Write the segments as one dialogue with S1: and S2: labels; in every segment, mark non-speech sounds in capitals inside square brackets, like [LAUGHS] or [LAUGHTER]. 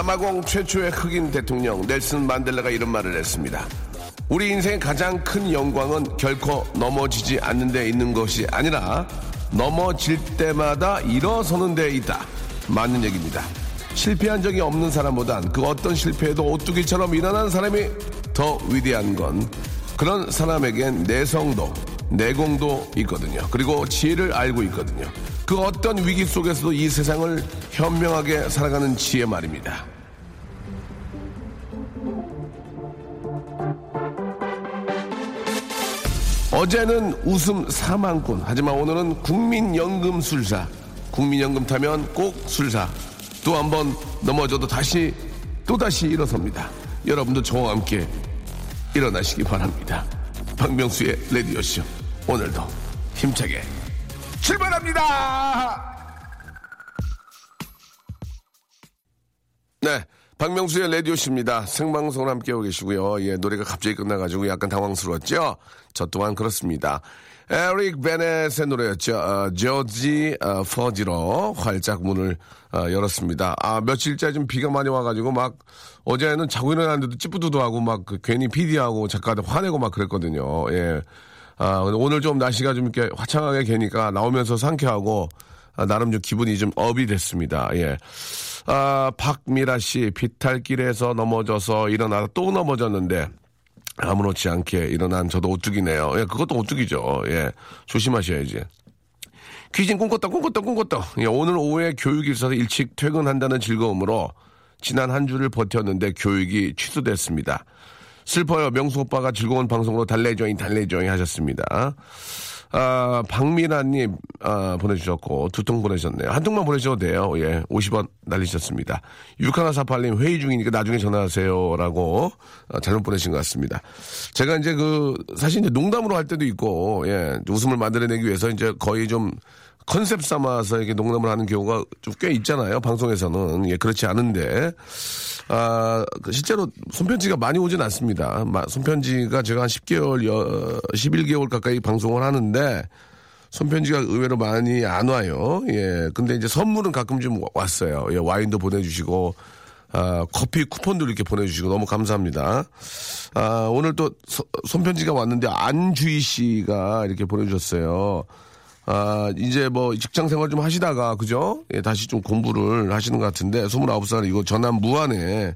S1: 남아공 최초의 흑인 대통령 넬슨 만델라가 이런 말을 했습니다. 우리 인생의 가장 큰 영광은 결코 넘어지지 않는 데 있는 것이 아니라 넘어질 때마다 일어서는 데 있다. 맞는 얘기입니다. 실패한 적이 없는 사람보단 그 어떤 실패에도 오뚜기처럼 일어난 사람이 더 위대한 건 그런 사람에겐 내성도, 내공도 있거든요. 그리고 지혜를 알고 있거든요. 그 어떤 위기 속에서도 이 세상을 현명하게 살아가는 지혜 말입니다. 어제는 웃음 사망꾼, 하지만 오늘은 국민연금 술사. 국민연금 타면 꼭 술사. 또 한 번 넘어져도 다시, 또다시 일어섭니다. 여러분도 저와 함께 일어나시기 바랍니다. 박명수의 레디오쇼. 오늘도 힘차게 출발합니다! 네. 박명수의 라디오십입니다. 생방송을 함께하고 계시고요. 예, 노래가 갑자기 끝나가지고 약간 당황스러웠죠? 저 또한 그렇습니다. 에릭 베넷의 노래였죠. 어, 조지 어, 퍼지로 활짝 문을 어, 열었습니다. 아, 며칠째 좀 비가 많이 와가지고 막 어제는 자고 일어났는데도 찌뿌두두 하고 막 그 괜히 PD하고 작가들 화내고 막 그랬거든요. 예. 아, 오늘 좀 날씨가 좀 이렇게 화창하게 개니까 나오면서 상쾌하고 아, 나름 좀 기분이 좀 업이 됐습니다. 예. 아, 박미라 씨, 비탈길에서 넘어져서 일어나다 또 넘어졌는데, 아무렇지 않게 일어난 저도 오뚜기네요. 예, 그것도 오뚜기죠. 예, 조심하셔야지. 귀신 꿈꿨다, 꿈꿨다, 꿈꿨다. 예, 오늘 오후에 교육이 있어서 일찍 퇴근한다는 즐거움으로 지난 한 주를 버텼는데 교육이 취소됐습니다. 슬퍼요. 명수 오빠가 즐거운 방송으로 달래줘잉, 달래줘잉 하셨습니다. 아, 박미라님, 아, 보내주셨고, 두 통 보내셨네요. 한 통만 보내셔도 돼요. 예, 50원 날리셨습니다. 6148님, 회의 중이니까 나중에 전화하세요. 라고, 아, 잘못 보내신 것 같습니다. 제가 이제 그, 사실 이제 농담으로 할 때도 있고, 예, 웃음을 만들어내기 위해서 이제 거의 좀, 컨셉 삼아서 이렇게 농담을 하는 경우가 좀 꽤 있잖아요. 방송에서는. 예, 그렇지 않은데. 아, 그 실제로 손편지가 많이 오진 않습니다. 손편지가 제가 한 10개월, 11개월 가까이 방송을 하는데 손편지가 의외로 많이 안 와요. 예. 근데 이제 선물은 가끔 좀 왔어요. 예, 와인도 보내주시고, 아, 커피 쿠폰도 이렇게 보내주시고 너무 감사합니다. 아, 오늘 또 소, 손편지가 왔는데 안주희 씨가 이렇게 보내주셨어요. 아, 이제 뭐 직장 생활 좀 하시다가, 그죠? 예, 다시 좀 공부를 하시는 것 같은데, 29살 이거 전남 무안에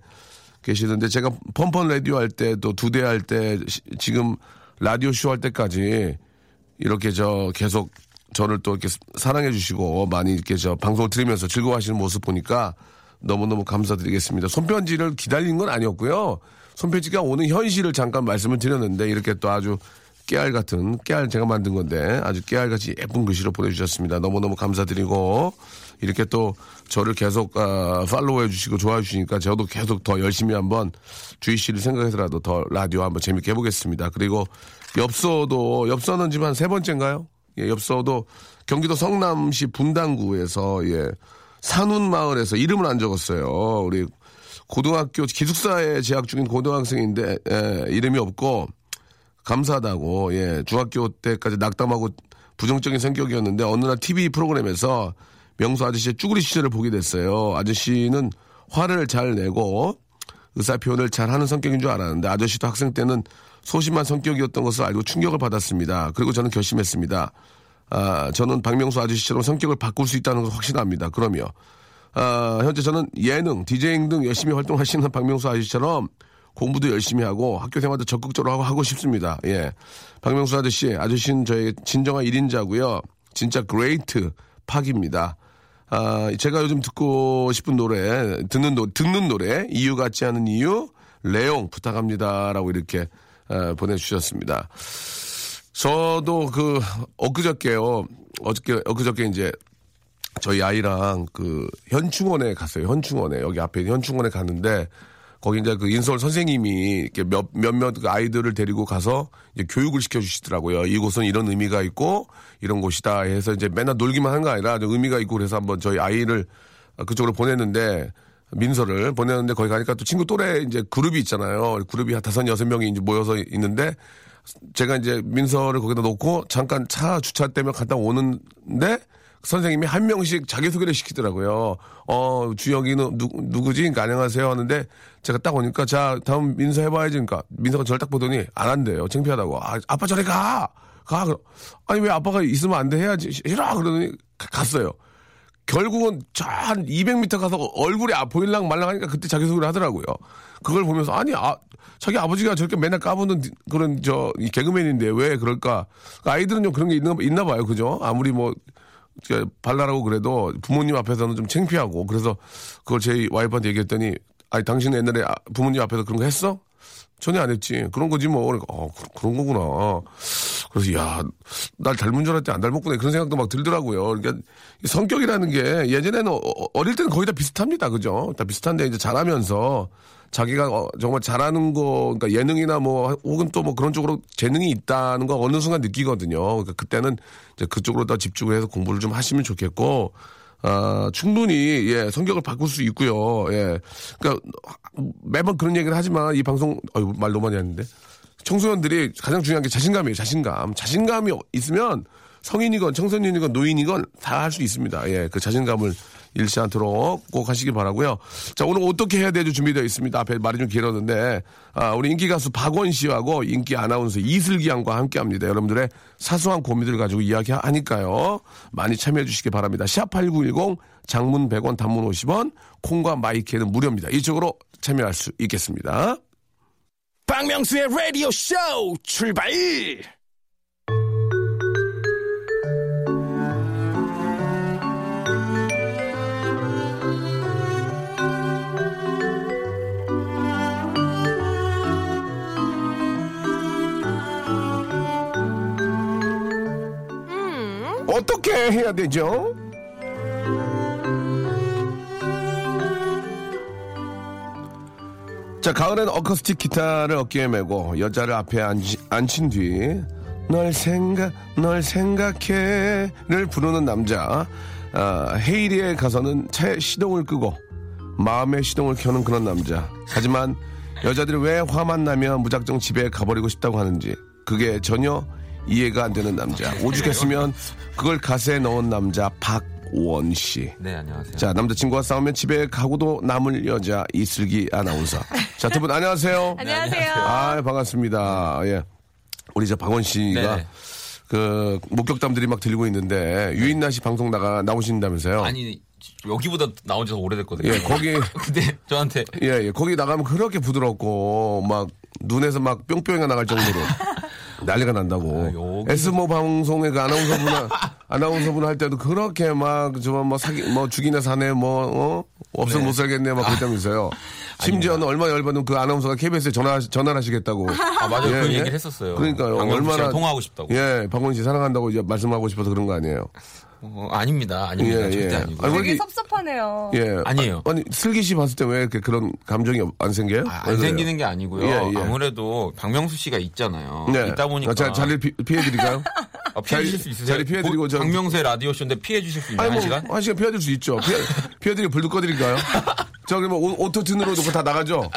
S1: 계시는데, 제가 펀펀 라디오 할 때, 또 두 대 할 때, 지금 라디오 쇼 할 때까지 이렇게 저 계속 저를 또 이렇게 사랑해 주시고, 많이 이렇게 저 방송을 들으면서 즐거워 하시는 모습 보니까 너무너무 감사드리겠습니다. 손편지를 기다린 건 아니었고요. 손편지가 오는 현실을 잠깐 말씀을 드렸는데, 이렇게 또 아주 깨알 같은 깨알 제가 만든 건데 아주 깨알같이 예쁜 글씨로 보내주셨습니다. 너무너무 감사드리고 이렇게 또 저를 계속 어, 팔로우해 주시고 좋아해 주시니까 저도 계속 더 열심히 한번 주희 씨를 생각해서라도 더 라디오 한번 재밌게 해보겠습니다. 그리고 엽서도 엽서는 한세 번째인가요? 예, 엽서도 경기도 성남시 분당구에서 예, 산운 마을에서 이름을 안 적었어요. 우리 고등학교 기숙사에 재학 중인 고등학생인데 예, 이름이 없고 감사하다고, 예, 중학교 때까지 낙담하고 부정적인 성격이었는데 어느 날 TV 프로그램에서 명수 아저씨의 쭈구리 시절을 보게 됐어요. 아저씨는 화를 잘 내고 의사 표현을 잘 하는 성격인 줄 알았는데 아저씨도 학생 때는 소심한 성격이었던 것을 알고 충격을 받았습니다. 그리고 저는 결심했습니다. 아, 저는 박명수 아저씨처럼 성격을 바꿀 수 있다는 걸 확신합니다. 그러며, 아, 현재 저는 예능, 디제잉 등 열심히 활동하시는 박명수 아저씨처럼 공부도 열심히 하고 학교 생활도 적극적으로 하고, 하고 싶습니다. 예. 박명수 아저씨, 아저씨는 저의 진정한 1인자고요. 진짜 Great Park입니다. 아, 제가 요즘 듣고 싶은 노래, 듣는 노래, 듣는 노래, 이유 같지 않은 이유, 레옹 부탁합니다 라고 이렇게 아, 보내주셨습니다. 저도 그 엊그저께요, 어저께 엊그저께 이제 저희 아이랑 그 현충원에 갔어요. 현충원에 여기 앞에 현충원에 갔는데 거기 이제 그 인서울 선생님이 이렇게 몇, 몇몇 그 아이들을 데리고 가서 이제 교육을 시켜주시더라고요. 이곳은 이런 의미가 있고 이런 곳이다 해서 이제 맨날 놀기만 한 거 아니라 좀 의미가 있고 그래서 한번 저희 아이를 그쪽으로 보냈는데 민서를 보냈는데 거기 가니까 또 친구 또래 이제 그룹이 있잖아요. 그룹이 한 다섯 여섯 명이 이제 모여서 있는데 제가 이제 민서를 거기다 놓고 잠깐 차 주차 때문에 갔다 오는데 선생님이 한 명씩 자기소개를 시키더라고요. 어, 주혁이는 누, 누구지? 그러니까 안녕하세요 하는데 제가 딱 오니까 자, 다음 민서 해봐야지. 그러니까 민서가 저를 딱 보더니 안 한대요. 창피하다고. 아, 아빠 저리 가! 가! 아니, 왜 아빠가 있으면 안 돼? 해야지. 싫어! 그러더니 갔어요. 결국은 저 한 200m 가서 얼굴이 아, 보일랑 말랑 하니까 그때 자기소개를 하더라고요. 그걸 보면서 아니, 아, 자기 아버지가 저렇게 맨날 까부는 그런 저 개그맨인데 왜 그럴까? 아이들은 좀 그런 게 있나, 있나 봐요. 그죠? 아무리 뭐 발랄하고 그래도 부모님 앞에서는 좀 창피하고 그래서 그걸 제 와이프한테 얘기했더니 아니 당신 옛날에 아, 부모님 앞에서 그런 거 했어? 전혀 안 했지. 그런 거지 뭐. 그러니까 어, 그런 거구나. 그래서 야, 날 닮은 줄 알았더니 안 닮았구나. 그런 생각도 막 들더라고요. 그러니까 성격이라는 게 예전에는 어, 어릴 때는 거의 다 비슷합니다. 그죠? 다 비슷한데 이제 자라면서 자기가 어, 정말 잘하는 거, 그러니까 예능이나 뭐 혹은 또 뭐 그런 쪽으로 재능이 있다는 거 어느 순간 느끼거든요. 그러니까 그때는 이제 그쪽으로 더 집중을 해서 공부를 좀 하시면 좋겠고, 아, 충분히, 예, 성격을 바꿀 수 있고요. 예. 그러니까 매번 그런 얘기를 하지만 이 방송, 어유 말 너무 많이 했는데. 청소년들이 가장 중요한 게 자신감이에요, 자신감. 자신감이 있으면 성인이건 청소년이건 노인이건 다 할 수 있습니다. 예, 그 자신감을 잃지 않도록 꼭 하시기 바라고요. 자, 오늘 어떻게 해야 되죠? 준비되어 있습니다. 앞에 말이 좀 길었는데, 아, 우리 인기 가수 박원 씨하고 인기 아나운서 이슬기 양과 함께 합니다. 여러분들의 사소한 고민들을 가지고 이야기하니까요. 많이 참여해 주시기 바랍니다. 샵 8910 장문 100원 단문 50원 콩과 my K는 무료입니다. 이쪽으로 참여할 수 있겠습니다.
S2: 박명수의 라디오 쇼 출발!
S1: 어떻게 해야 되죠? 자, 가을엔 어쿠스틱 기타를 어깨에 메고 여자를 앞에 앉히, 앉힌 뒤 널 생각, 널 생각해를 부르는 남자. 아, 헤이리에 가서는 차에 시동을 끄고 마음의 시동을 켜는 그런 남자. 하지만 여자들이 왜 화만 나면 무작정 집에 가버리고 싶다고 하는지 그게 전혀 이해가 안 되는 남자. 오죽했으면 그걸 가세에 넣은 남자 박원 씨.
S3: 네, 안녕하세요.
S1: 자, 남자친구와 싸우면 집에 가고도 남을 여자 이슬기 아나운서. 자, 두 분 안녕하세요. [LAUGHS]
S4: 안녕하세요.
S1: 아, 반갑습니다. 예. 우리 저 박원 씨가
S3: 네.
S1: 그 목격담들이 막 들리고 있는데 유인나 씨 방송 나가 나오신다면서요?
S3: 아니, 여기보다 나온 지더 오래됐거든요.
S1: 예, 거기 [LAUGHS]
S3: 근데 저한테
S1: 예, 예. 거기 나가면 그렇게 부드럽고 막 눈에서 막 뿅뿅이가 나갈 정도로 [LAUGHS] 난리가 난다고.
S3: 아,
S1: S모 방송의 그 아나운서분 [LAUGHS] 아나운서분 할 때도 그렇게 막저뭐 사기 뭐 죽이네 사네 뭐 어? 없으면
S3: 네.
S1: 못 살겠네 막 그랬다면서요. [LAUGHS] 심지어는 얼마 열받으면 그 아나운서가 KBS에 전화 전화를 하시겠다고. [LAUGHS]
S3: 아, 맞아요.
S1: 예,
S3: 그
S1: 예?
S3: 얘기를 했었어요.
S1: 그러니까요. 얼마나
S3: 통화하고 싶다고.
S1: 예, 박원 씨 사랑한다고 이제 말씀하고 싶어서 그런 거 아니에요.
S3: 어, 아닙니다. 아닙니다.
S1: 예,
S3: 절대
S1: 예.
S3: 아니고.
S1: 아니,
S4: 되게 섭섭하네요.
S1: 예.
S3: 아니에요.
S1: 아, 니 슬기 씨 봤을 때 왜 이렇게 그런 감정이 안 생겨요?
S3: 아, 왜안
S1: 그래요?
S3: 생기는 게 아니고요.
S1: 예, 예.
S3: 아무래도 박명수 씨가 있잖아요.
S1: 네.
S3: 있다 보니까
S1: 아, 자, 자리를 피, 피해드릴까요?
S3: 아, 피해
S1: 자리-
S3: 주실 수 있으세요?
S1: 자리 피해드리고
S3: 보-
S1: 저-
S3: 박명수의 라디오 쇼인데 피해 주실 수 있나요?
S1: 아니,
S3: 한
S1: 뭐,
S3: 시간?
S1: 한 시간 피해드릴 수 있죠. 피해, [LAUGHS] 피해드리고 불도 꺼드릴까요? 저기 뭐, 오- 오토튼으로 놓고 다 나가죠?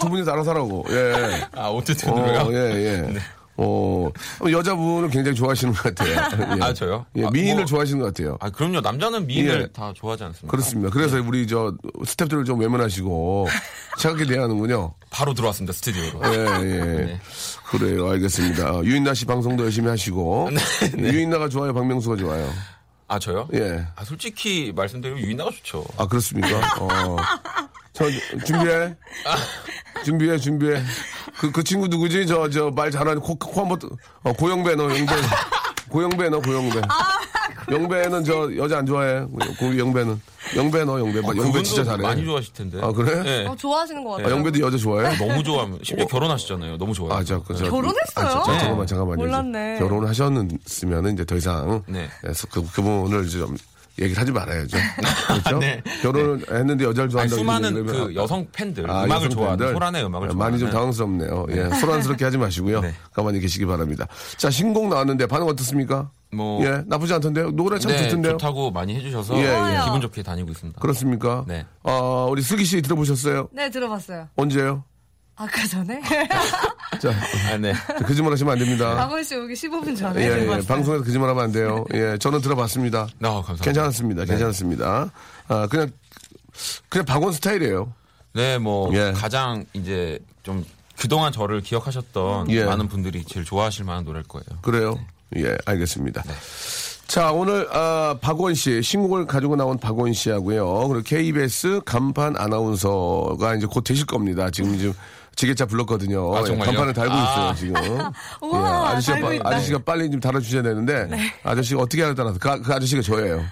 S1: 두 분이서 알아서 하라고. 예.
S3: 아, 어쨌든으로요?
S1: 어, 예, 예. 어, 여자분을 굉장히 좋아하시는 것 같아요. [LAUGHS] 예.
S3: 아, 저요?
S1: 예,
S3: 아,
S1: 미인을
S3: 뭐-
S1: 좋아하시는 것 같아요.
S3: 아, 그럼요. 남자는 미인을
S1: 예.
S3: 다 좋아하지 않습니까?
S1: 그렇습니다. 그래서 우리 저 스탭들을 좀 외면하시고 [LAUGHS] 차갑게 대하는군요.
S3: 바로 들어왔습니다. 스튜디오로.
S1: 예, 예. [LAUGHS]
S3: 네.
S1: 그래요. 알겠습니다. 어, 유인나 씨 방송도 열심히 하시고. 유인나가 좋아요? 박명수가 좋아요?
S3: 아, 저요?
S1: 예.
S3: 아, 솔직히 말씀드리면 유인나가 좋죠.
S1: 아, 그렇습니까? 어. 저, 준비해. 준비해, 준비해. 그, 그 친구 누구지? 저, 저, 말 잘하는 코, 코 한 번, 어, 고영배 너, 영배. 고영배 너, 고영배. 영배는 저, 여자 안 좋아해. 고, 영배는. 영배 너, 영배.
S3: 아,
S1: 영배 진짜 잘해.
S3: 많이 좋아하실 텐데.
S1: 아, 그래?
S3: 네.
S4: 어, 좋아하시는 것
S1: 아,
S4: 같아요.
S1: 영배도 여자 좋아해?
S3: 너무 좋아하면 심지어 결혼하셨잖아요. 너무 좋아요.
S1: 아, 저, 그, 저,
S4: 결혼했어요?
S1: 아, 저, 저, 잠깐만, 잠깐만요.
S4: 몰랐네.
S1: 결혼을 하셨으면 이제 더 이상.
S3: 네.
S1: 그래서 그, 그분을 좀 얘기를 하지 말아야죠. [LAUGHS] 그렇죠?
S3: 네.
S1: 결혼을 했는데 여자를
S3: 아니,
S1: 좋아한다고
S3: 수많은
S1: 얘기하면
S3: 그 여성 팬들,
S1: 아,
S3: 음악을 좋아하는? 소란의 음악을 좋아하는.
S1: 많이 좀 당황스럽네요. 예, 소란스럽게 하지 마시고요. [LAUGHS]
S3: 네.
S1: 가만히 계시기 바랍니다. 자, 신곡 나왔는데 반응 어떻습니까?
S3: 뭐.
S1: 예, 나쁘지 않던데요? 노래 참
S3: 네,
S1: 좋던데요?
S3: 좋다고 많이 해주셔서
S1: 예, 예.
S3: 기분 좋게 다니고 있습니다.
S1: 그렇습니까?
S3: 네.
S1: 어, 우리 슬기 씨 들어보셨어요?
S4: 네, 들어봤어요.
S1: 언제요?
S4: 아까 전에? [LAUGHS]
S1: 자,
S3: 아, 네.
S1: 거짓말 하시면 안 됩니다.
S4: 박원 씨 오기 15분 전에
S1: 예, 예. 방송에서 거짓말 하면 안 돼요. [LAUGHS] 예, 저는 들어봤습니다.
S3: 아, 감사합니다.
S1: 괜찮았습니다. 괜찮았습니다. 아, 그냥, 그냥 박원 스타일이에요.
S3: 네, 뭐
S1: 예.
S3: 가장 이제 좀 그동안 저를 기억하셨던
S1: 예.
S3: 많은 분들이 제일 좋아하실 만한 노래일 거예요.
S1: 그래요? 예, 알겠습니다.
S3: 네.
S1: 자, 오늘, 아, 박원 씨, 신곡을 가지고 나온 박원 씨하고요. 그리고 KBS 간판 아나운서가 이제 곧 되실 겁니다. 지금 지금 지게차 불렀거든요.
S3: 아,
S1: 예,
S3: 정말요?
S1: 간판을 달고
S3: 아.
S1: 있어요, 지금. [LAUGHS]
S4: 우와,
S1: 예, 아저씨가,
S4: 달고
S1: 빠-
S4: 있다.
S1: 아저씨가 빨리 좀 달아주셔야 되는데, 아저씨가 어떻게 하냐에 따라서, 그, 아- 그 아저씨가 저예요.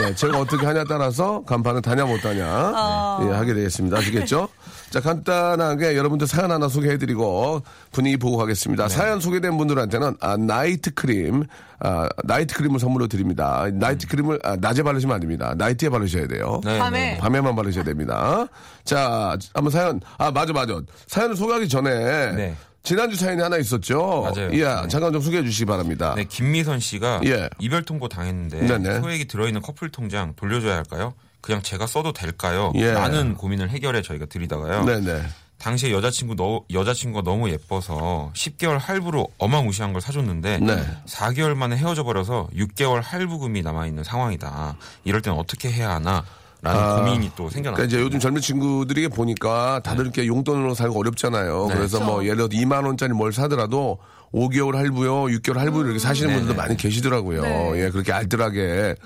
S1: 예, 제가 어떻게 하냐에 따라서 간판을 다냐 못 다냐, 예, 하게 되겠습니다. 아시겠죠? 자, 간단하게 여러분들 사연 하나 소개해드리고 분위기 보고 가겠습니다. 사연 소개된 분들한테는 아, night cream, 아, night cream을 선물로 드립니다. night cream을 아, 낮에 바르시면 안 됩니다. night에 바르셔야 돼요.
S3: 네,
S4: 밤에.
S3: 네, 네.
S1: 밤에만 바르셔야 됩니다. 자, 한번 사연, 아, 맞아, 맞아. 사연을 소개하기 전에.
S3: 네.
S1: 지난주 사연이 하나 있었죠.
S3: 맞아요.
S1: 예,
S3: 네.
S1: 잠깐 좀 소개해 주시기 바랍니다.
S3: 네, 김미선 씨가
S1: 예.
S3: 이별 통보 당했는데
S1: 네네.
S3: 소액이 들어있는 커플 통장 돌려줘야 할까요? 그냥 제가 써도 될까요?
S1: 예.
S3: 라는 고민을 해결해 저희가 드리다가요.
S1: 네네.
S3: 당시에 여자친구 너, 여자친구가 너무 예뻐서 10개월 할부로 어마무시한 걸 사줬는데
S1: 네.
S3: 4개월 만에 헤어져 버려서 6개월 할부금이 남아 있는 상황이다. 이럴 땐 어떻게 해야 하나? 라는
S1: 아,
S3: 고민이 또 생겨났어요.
S1: 그러니까 이제 요즘 젊은 친구들이 보니까 다들 이렇게 용돈으로 살고 어렵잖아요.
S3: 네.
S1: 그래서 뭐 예를 들어 2만 원짜리 뭘 사더라도 5개월 할부요, 6개월 할부 이렇게 사시는 분들도
S3: 네네.
S1: 많이 계시더라고요.
S4: 네.
S1: 예, 그렇게 알뜰하게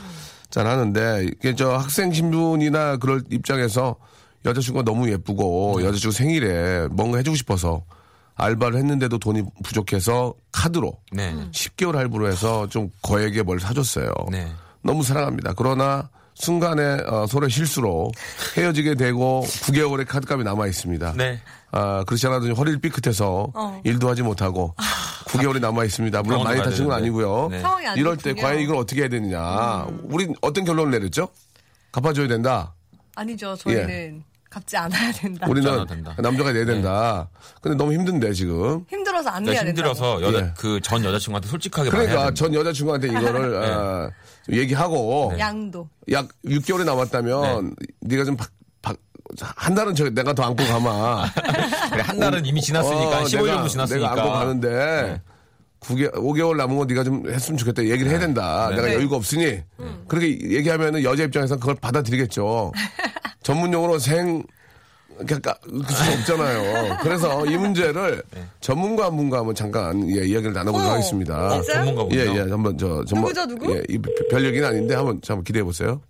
S1: 잘 하는데 이게 저 학생 신분이나 그럴 입장에서 여자친구가 너무 예쁘고
S3: 네.
S1: 여자친구 생일에 뭔가 해주고 싶어서 알바를 했는데도 돈이 부족해서 카드로
S3: 네.
S1: 10개월 할부로 해서 좀 거액의 뭘 사줬어요.
S3: 네.
S1: 너무 사랑합니다. 그러나 순간에 어, 서로의 실수로 헤어지게 되고 9개월의 카드값이 남아 있습니다.
S3: 네.
S1: 아, 그렇지 않아도 허리를 삐끗해서
S4: 어.
S1: 일도 하지 못하고 9개월이 남아 있습니다. 물론
S3: 병원도
S1: 많이 다친 건
S3: 되는데.
S1: 아니고요.
S3: 네.
S4: 상황이 안
S1: 이럴 때. 과연 이걸 어떻게 해야 되느냐.
S4: 음.
S1: 우린 어떤 결론을 내렸죠? 갚아줘야 된다.
S4: 아니죠. 저희는 갚지 않아야 된다.
S1: 우리는
S3: 된다.
S1: 남자가 내야 된다. 근데 너무 힘든데 지금.
S4: 힘들어서 안 내야 된다고.
S3: 힘들어서 여자
S1: 예.
S3: 그전 여자친구한테 솔직하게
S1: 그러니까
S3: 된다.
S1: 전 여자친구한테 이거를 [LAUGHS]
S3: 네.
S1: 아, 얘기하고
S4: 양도.
S1: 약 6개월이 남았다면 네. 가좀 박, 박, 한 달은 저 내가 더 안고 가마. [LAUGHS]
S3: 그래, 한 달은 이미 지났으니까
S1: 어,
S3: 15일
S1: 내가-
S3: 정도 지났으니까.
S1: 내가 안고 가는데 9개, 5개월 남은 거 네가 좀 했으면 좋겠다 얘기를 해야 된다.
S3: 네.
S1: 내가
S4: 네.
S1: 여유가 없으니 그렇게 얘기하면은 여자 입장에서는 그걸 받아들이겠죠. [LAUGHS] 전문 용어로 생 그러니까 그수 없잖아요. 그래서 이 문제를 [LAUGHS]
S3: 네.
S1: 전문가 한 분과 한번 잠깐 예, 이야기를 나눠보도록
S4: 어,
S1: 하겠습니다.
S4: 진짜요?
S3: 전문가군요.
S1: 예, 예, 한번 저 전문
S4: 누구죠, 누구?
S1: 예, 이별 얘기는 아닌데 한번 한번 기대해 보세요.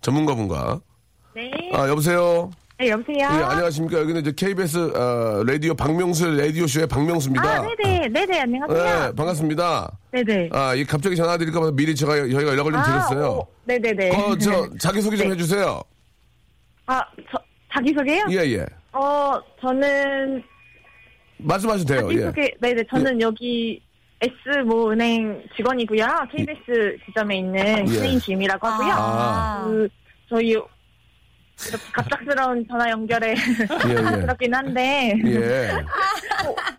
S1: 전문가 분과
S5: 네.
S1: 아 여보세요.
S5: 네, 여보세요.
S1: 예, 안녕하십니까. 여기는 이제 KBS 어, 라디오 박명수 라디오 쇼의 박명수입니다.
S5: 아, 네네. 네네, 안녕하세요.
S1: 네, 반갑습니다.
S5: 네네.
S1: 아, 이 갑자기 전화 드릴까 봐 미리 제가 저희가 연락을 좀 드렸어요.
S5: 오, 네네네.
S1: 어, 저 자기 소개 좀
S5: 네.
S1: 해주세요.
S5: 아, 저, 자기소개요?
S1: 예, 예.
S5: 어, 저는,
S1: 말씀하셔도 돼요. 예.
S5: 자기소개, 네네. 저는 여기 S모 은행 직원이고요. KBS 지점에 있는
S1: 예.
S5: 신인 김이라고 하고요.
S1: 아.
S5: 그, 저희, 이렇게 갑작스러운 전화 연결에
S1: 예, 예. [LAUGHS]
S5: 그렇긴 한데.
S1: 예.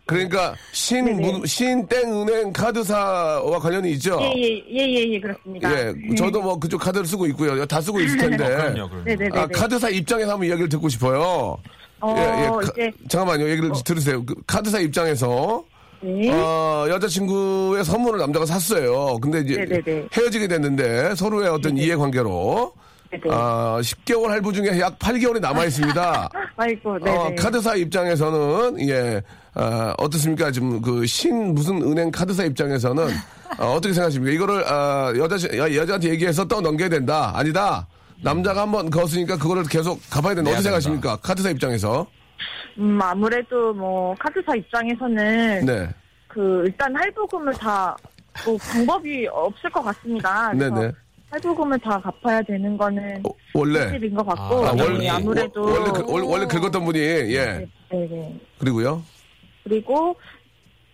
S1: 그러니까 신
S5: 네네.
S1: 문- 신땡은행 카드사와 관련이 있죠.
S5: 예, 예, 예, 예, 예, 그렇습니다.
S1: 예, 저도 뭐 그쪽 카드를 쓰고 있고요. 다 쓰고 있을 텐데.
S3: 어, [LAUGHS] 그럼요, 그럼요.
S5: 네네네.
S1: 아, 카드사 입장에서 한번 이야기를 듣고 싶어요.
S5: 어,
S1: 예, 예. 카-
S5: 이제,
S1: 잠깐만요. 얘기를 들으세요. 그 카드사 입장에서
S5: 네.
S1: 어, 여자친구의 선물을 남자가 샀어요. 근데 이제
S5: 네네네.
S1: 헤어지게 됐는데 서로의 어떤 이해관계로
S5: 네네.
S1: 아, 10개월 할부 중에 약 8개월이 남아 있습니다. [LAUGHS]
S5: 아이고, 네네.
S1: 어, 카드사 입장에서는 예 아, 어떻습니까? 지금 그 신 무슨 은행 카드사 입장에서는 어, 떻게 생각하십니까? 이거를 아, 여자 여- 여자한테 얘기해서 떠 넘겨야 된다. 아니다. 남자가 한번 거으니까 그거를 계속 갚아야 된다. 어떻게. 생각하십니까? 카드사 입장에서.
S5: 음, 아무래도 뭐 카드사 입장에서는
S1: 네.
S5: 그 일단 할부금을 다 뭐 방법이 없을 것 같습니다. 그래서
S1: 네네.
S5: 할부금을 다 갚아야 되는 거는
S1: 어, 원래
S5: 사실인 것 같고
S3: 아,
S1: 아,
S5: 네,
S1: 원래
S5: 아무래도
S1: 원- 원래 그- 원래, 원래 긁었던 분이 예.
S5: 네, 네, 네.
S1: 그리고요.
S5: 그리고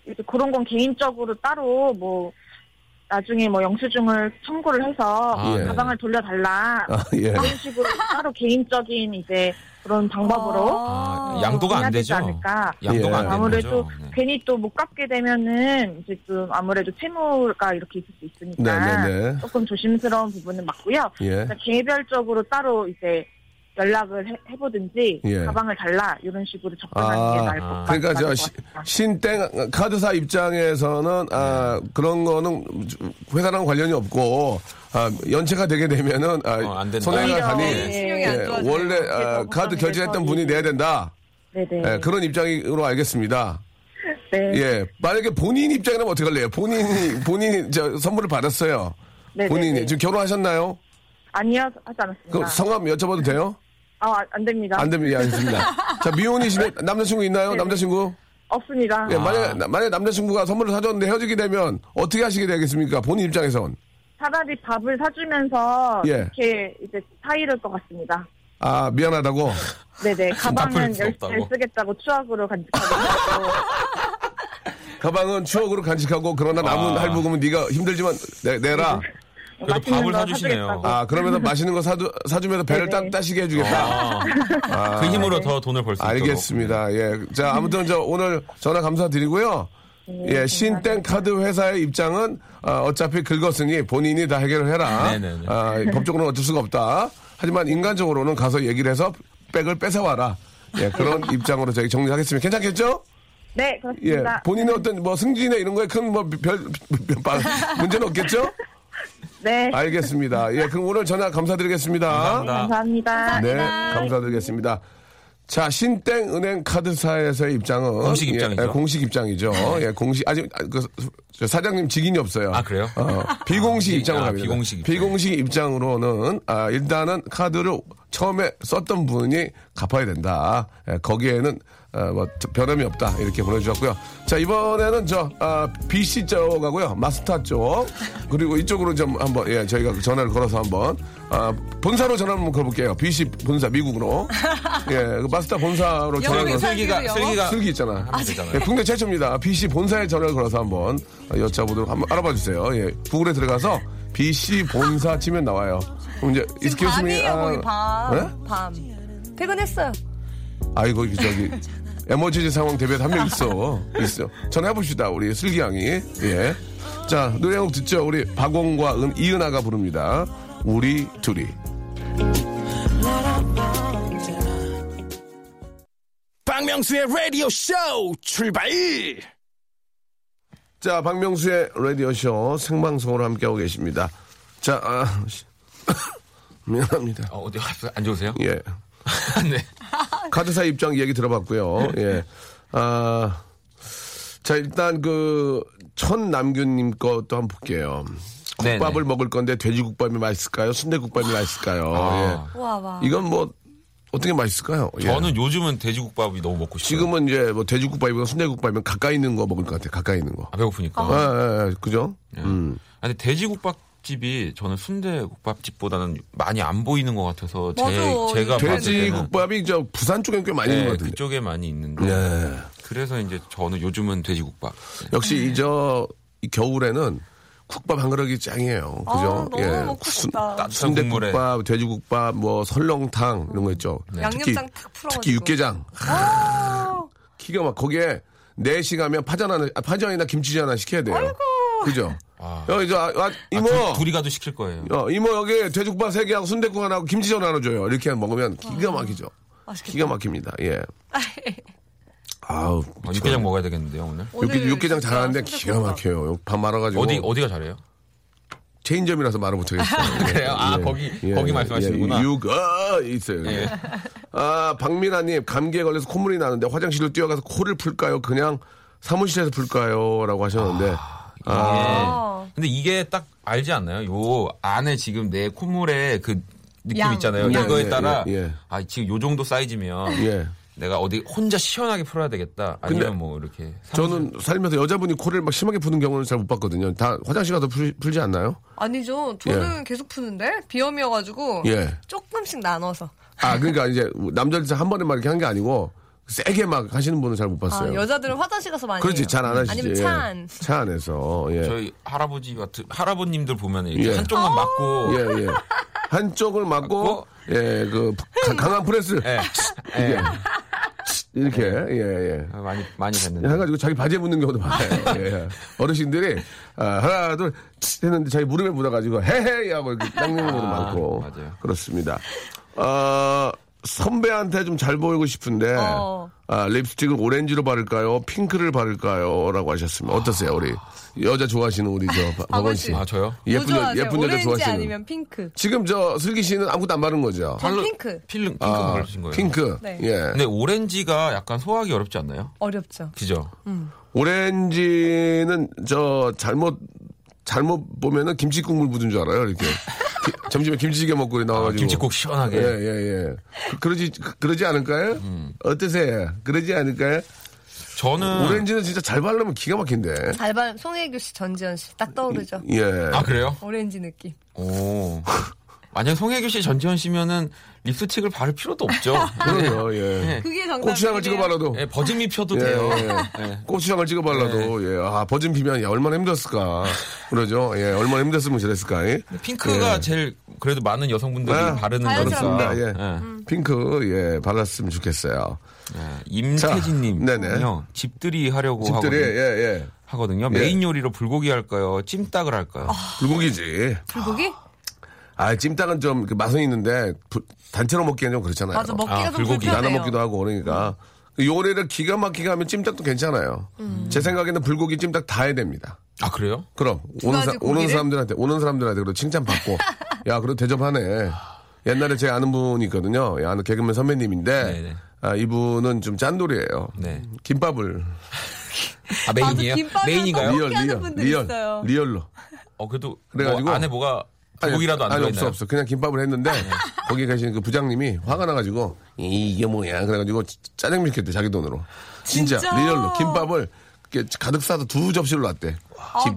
S5: 이제 그런 건 개인적으로 따로 뭐 나중에 뭐 영수증을 청구를 해서
S3: 아,
S1: 예.
S5: 가방을 돌려달라
S1: 아, 예.
S5: 그런 식으로 따로 개인적인 이제 그런 방법으로
S3: 아, 양도가
S5: 해야
S3: 안
S5: 되지
S3: 되죠.
S5: 않을까.
S3: 양도가
S1: 예.
S3: 안 되는
S5: 아무래도
S3: 거죠. 네.
S5: 괜히 또 못 갚게 되면은 이제 좀 아무래도 채무가 이렇게 있을 수 있으니까
S1: 네네네.
S5: 조금 조심스러운 부분은 맞고요.
S1: 예.
S5: 그러니까 개별적으로 따로 이제 연락을 해, 해보든지
S1: 예.
S5: 가방을 달라 이런 식으로 접근하는
S1: 아,
S5: 게 나을 것
S3: 아.
S5: 같아요.
S1: 그러니까 저 시- 신땡 카드사 입장에서는 아 그런 거는 회사랑 관련이 없고 아, 연체가 되게 되면은 아,
S3: 어, 안 된다.
S1: 손해가 가니
S5: 예.
S4: 안
S1: 예,
S4: 좋아져요.
S1: 원래 아, 카드 결제했던 분이
S5: 이-
S1: 내야 된다.
S5: 네네.
S1: 예, 그런 입장으로 알겠습니다.
S5: 네.
S1: 예, 만약에 본인 입장이라면 어떻게 할래요? 본인이 본인이 저 선물을 받았어요.
S5: 네네네.
S1: 본인이 지금 결혼하셨나요?
S5: 아니요 하지 않았습니다.
S1: 그 성함 여쭤봐도 돼요?
S5: 아, 안 됩니다.
S1: 안 됩니다. 예, 알겠습니다. 자, 미혼이시면 남자친구 있나요?
S5: 네네.
S1: 남자친구?
S5: 없습니다.
S1: 예, 만약에, 만약에 남자친구가 선물을 사줬는데 헤어지게 되면 어떻게 하시게 되겠습니까? 본인 입장에선.
S5: 차라리 밥을 사주면서
S1: 예.
S5: 이렇게 이제 사이를 것 같습니다.
S1: 아, 미안하다고?
S5: 네네. [LAUGHS] 가방은
S3: 수
S5: 열. 잘 쓰겠다고 추억으로 간직하고 [LAUGHS]
S1: 가방은 추억으로 간직하고 그러나 남은
S3: 아.
S1: 할부금은 네가 힘들지만 내, 내라.
S3: 그래도
S5: 맛있는
S3: 밥을
S5: 거
S3: 사주시네요.
S5: 사주겠다고.
S1: 아, 그러면서 맛있는 거 사주, 사주면서 배를. 따, 따시게 해주겠다.
S3: 아, 그 힘으로 더 돈을 벌 수 있도록.
S1: 알겠습니다. 예. 자, 아무튼 저 오늘 전화 감사드리고요. 예, 신땡 카드 회사의 입장은 어, 어차피 긁었으니 본인이 다 해결을 해라.
S3: 네네네.
S1: 아, 법적으로는 어쩔 수가 없다. 하지만 인간적으로는 가서 얘기를 해서 백을 뺏어와라. 예, 그런 [LAUGHS] 입장으로 저희 정리하겠습니다. 괜찮겠죠?
S5: 네,
S1: 예,
S5: 그렇습니다.
S1: 본인의 어떤 뭐 승진이나 이런 거에 큰 뭐별 문제는 없겠죠?
S5: 네,
S1: 알겠습니다. 예, 그럼 오늘 전화 감사드리겠습니다.
S3: 감사합니다.
S5: 감사합니다.
S1: 네, 감사드리겠습니다. 자, 신땡 은행 카드사에서의 입장은
S3: 공식 입장이죠.
S1: 예, 공식 입장이죠. 예, 공식 아직 아, 그저 사장님 직인이 없어요.
S3: 아, 그래요?
S1: 어, 비공식
S3: 비-
S1: 입장으로
S3: 아,
S1: 갑니다.
S3: 비공식 입장.
S1: 비공식 입장으로는 아, 일단은 카드를 처음에 썼던 분이 갚아야 된다. 예, 거기에는 어, 뭐 변함이 없다 이렇게 보내주셨고요. 자 이번에는 저 아, BC 쪽하고요 마스터 쪽 그리고 이쪽으로 좀 한번 예 저희가 전화를 걸어서 한번 아, 본사로 전화 한번 걸어볼게요. BC 본사 미국으로 [LAUGHS] 예그 마스터 본사로 전화 걸어서
S3: 슬기가? 슬기가
S1: 슬기 있잖아.
S3: 되잖아요.
S1: 예, 국내 최초입니다. BC 본사에 전화를 걸어서 한번 여쭤보도록 한번 알아봐 주세요. 예, 구글에 들어가서 BC 본사 치면 나와요. 그럼 이제 me,
S4: 밤이에요,
S1: 아,
S4: 거기 밤.
S1: 네?
S4: 밤. 퇴근했어요.
S1: 아이고 이거 저기 [LAUGHS] 에머지지 상황 대비에 한명 [LAUGHS] 있어. 있어. 전화해 봅시다. 우리 슬기 양이. 예. 자 노래 한 곡 듣죠. 우리 박원과 은, 이은아가 부릅니다. 우리 둘이.
S2: 박명수의 라디오 쇼 출발!
S1: 자 박명수의 라디오 쇼 생방송으로 함께하고 계십니다. 자 아, [COUGHS] 미안합니다.
S3: 어, 어디 안 좋으세요?
S1: 예. [LAUGHS]
S3: 네. [LAUGHS]
S1: 카드사 입장 얘기 들어봤고요. [LAUGHS] 예. 아, 자, 일단 그, 천남균님 것도 한번 볼게요.
S3: 네네.
S1: 국밥을 먹을 건데 돼지국밥이 맛있을까요? 순대국밥이 맛있을까요?
S3: 아.
S4: 와, 와.
S1: 예. 이건 뭐, 어떻게 맛있을까요? 예.
S3: 저는 요즘은 돼지국밥이 너무 먹고 싶어요.
S1: 지금은 이제 뭐 돼지국밥이고 순대국밥이면 가까이 있는 거 먹을 것 같아요. 가까이 있는 거.
S3: 아, 배고프니까.
S1: 아, 아, 아, 그죠? 음.
S3: 아니 돼지국밥 집이 저는 순대 국밥집보다는 많이 안 보이는 것 같아서 제
S4: 맞아.
S3: 제가 봤을 때는
S1: 돼지 국밥이 저 부산 쪽엔 꽤 많이 있는
S3: 네,
S1: 것 같은데.
S3: 그쪽에 많이 있는데
S1: 예.
S3: 그래서 이제 저는 요즘은 돼지 국밥.
S1: 역시 이저 이 겨울에는 국밥 한 그릇이 짱이에요. 그죠? 예.
S4: 아, 먹고 싶다.
S3: 따뜻한 국물에.
S1: 순대국밥, 돼지국밥, 뭐 설렁탕 이런 거 있죠.
S4: 양념장 탁 풀어가지고.
S1: 특히 육개장. 기가 막 거기에 4시 가면 파전 하나, 아, 파전이나 김치전 하나 시켜야 돼요. 그죠?
S3: 아.
S1: 여기 저 아, 아, 이모.
S3: 아, 둘, 이 가도 시킬 거예요.
S1: 어, 이모 여기 돼지국밥 3개하고 순대국 하나 하고 김치전 하나 줘요. 이렇게 먹으면 기가 막히죠.
S4: 맛있겠다.
S1: 기가 막힙니다. 예. [LAUGHS] 아우.
S3: 어, 육개장 먹어야 되겠는데요 오늘.
S4: 오늘
S1: 육개, 육개장
S4: 진짜
S1: 잘하는데. 기가 막혀요. 밥 말아가지고.
S3: 어디 어디가 잘해요?
S1: 체인점이라서 말을 못하겠어요. 예, [LAUGHS]
S3: 그래요? 아, 거기- 거기 말씀하시는구나.
S1: 예, 육, 아, 있어요. 예.
S3: 예.
S1: 아, 박민아님, 감기에 걸려서 콧물이 나는데 화장실로 뛰어가서 코를 풀까요? 그냥 사무실에서 풀까요? 라고 하셨는데. 아,
S4: 아.
S3: 근데 이게 딱 알지 않나요? 요 안에 지금 내 콧물에 그 느낌
S4: 양,
S3: 있잖아요.
S1: 양.
S3: 이거에
S1: 예,
S3: 따라
S1: 예, 예.
S3: 아 지금 요 정도 사이즈면
S1: 예.
S3: 내가 어디 혼자 시원하게 풀어야 되겠다. 아니면
S1: 근데
S3: 뭐 이렇게
S1: 저는 살면서 여자분이 코를 막 심하게 푸는 경우는 잘 못 봤거든요. 다 화장실 가서 풀, 풀지 않나요?
S4: 아니죠. 저는 계속 푸는데 비염이어가지고
S1: 예.
S4: 조금씩 나눠서.
S1: 아, 그러니까 이제 남자들 한 번에 막 이렇게 한 게 아니고 세게 막 하시는 분은 잘 못 봤어요.
S4: 아, 여자들은 화장실 가서 많이
S1: 그렇지. 잘 안 하시지.
S4: 아니면
S1: 예.
S4: 차 안.
S1: 차 안에서 예.
S3: 저희 할아버지 같은 할아버님들 보면 이렇게
S1: 예.
S3: 한쪽만 맞고
S1: 예, 예. 한쪽을 맞고, 예, 그, 가- 강한 프레스.
S3: 예. 예.
S1: 이렇게, 예, 예.
S3: 아, 많이 많이 됐는데.
S1: 해가지고 자기 바지에 묻는 경우도 많아요. [LAUGHS] 예. 어르신들이, 아, 하나, 둘, 치 했는데 자기 무릎에 묻어가지고, 헤헤! 하고 이렇게 닦는 경우도
S3: 아,
S1: 많고.
S3: 맞아요.
S1: 그렇습니다. 어, 선배한테 좀 잘 보이고 싶은데,
S4: 어.
S1: 아, 립스틱을 오렌지로 바를까요? 핑크를 바를까요? 라고 하셨습니다. 어떠세요, 우리? 여자 좋아하시는 우리 저, 박- 박원 씨.
S3: 아 저요?
S1: 예쁜,
S4: 뭐
S1: 여,
S4: 좋아하세요?
S1: 예쁜 여자
S4: 오렌지
S1: 좋아하시는.
S4: 아니면 핑크.
S1: 지금 저 슬기 씨는 아무것도 안 바른 거죠?
S4: 전 핑크.
S3: 필름 핑크
S1: 아,
S3: 바르신 거예요.
S1: 핑크.
S4: 네.
S1: 예.
S3: 근데 오렌지가 약간 소화하기 어렵지 않나요?
S4: 어렵죠.
S3: 그죠?
S1: 오렌지는 저 잘못 잘못 보면은 김치 국물 묻은 줄 알아요. 이렇게 기- [LAUGHS] 점심에 김치찌개 먹고
S3: 아,
S1: 나와가지고
S3: 김치국 시원하게.
S1: 예예 예. 그, 러지 그러지 않을까요?
S3: 음.
S1: 어떠세요? 그러지 않을까요?
S3: 저는
S1: 오렌지는 진짜 잘 바르면 기가 막힌데.
S4: 알바 송혜교 씨, 전지현 씨 딱 떠오르죠.
S1: 예.
S3: 아 그래요?
S4: 오렌지 느낌.
S3: 오. 만약 송혜교 씨, 전지현 씨면은 립스틱을 바를 필요도 없죠. [LAUGHS]
S1: 그럼요. 예.
S4: 그게 정답.
S1: 고추장을 찍어 발라도.
S3: 예, 버즈미 펴도
S1: 예,
S3: 돼요.
S1: 예.
S3: 예.
S1: 고추장을 찍어 발라도 예. 아 버진 피면 야, 얼마나 힘들었을까. 그러죠. 예. 얼마나 힘들었으면 저랬을까. 예.
S3: 핑크가
S1: 예.
S3: 제일 그래도 많은 여성분들이
S1: 아,
S3: 바르는. 거니까.
S1: 예.
S3: 예.
S1: 핑크 예 발랐으면 좋겠어요.
S3: 임태진님,
S1: 자, 네네.
S3: 요 집들이 하려고
S1: 집들이
S3: 하거든요.
S1: 예 예.
S3: 하거든요.
S1: 예.
S3: 메인 요리로 불고기 할까요? 찜닭을 할까요?
S1: 불고기지.
S4: 불고기?
S1: 아 찜닭은 좀그 맛은 있는데 부- 단체로 먹기엔 좀 그렇잖아요.
S4: 맞아, 먹기가
S3: 아,
S4: 좀
S3: 불고기.
S4: 불편해요.
S1: 나눠 먹기도 하고 그러니까 그 요리를 기가 막히게 하면 찜닭도 괜찮아요. 제 생각에는 불고기 찜닭 다 해야 됩니다.
S3: 아 그래요?
S1: 그럼 오는, 사, 오는? 사람들한테 오는 사람들한테 그래도 칭찬 받고 [LAUGHS] 야 그래도 대접하네. 옛날에 제 아는 분이 있거든요. 예, 아는 개그맨 선배님인데
S3: 네네.
S1: 아, 이분은 좀 짠돌이에요.
S3: 네.
S1: 김밥을
S3: 아 main이에요? main인가요?
S4: real
S1: real real
S4: 있어요.
S1: real로
S3: 어 그래도
S1: 그래가지고-
S3: 뭐 안에 뭐가 불고기라도 안
S1: 아니,
S3: 들어있나요?
S1: 없어 없어. 그냥 김밥을 했는데 거기 계신 그 부장님이 화가 나가지고 이- 이게 뭐야? 그래가지고 짜장면 시켰대 자기 돈으로. 진짜,
S4: 진짜?
S1: real로. 김밥을 이렇게 가득 싸서 두 접시를 놨대.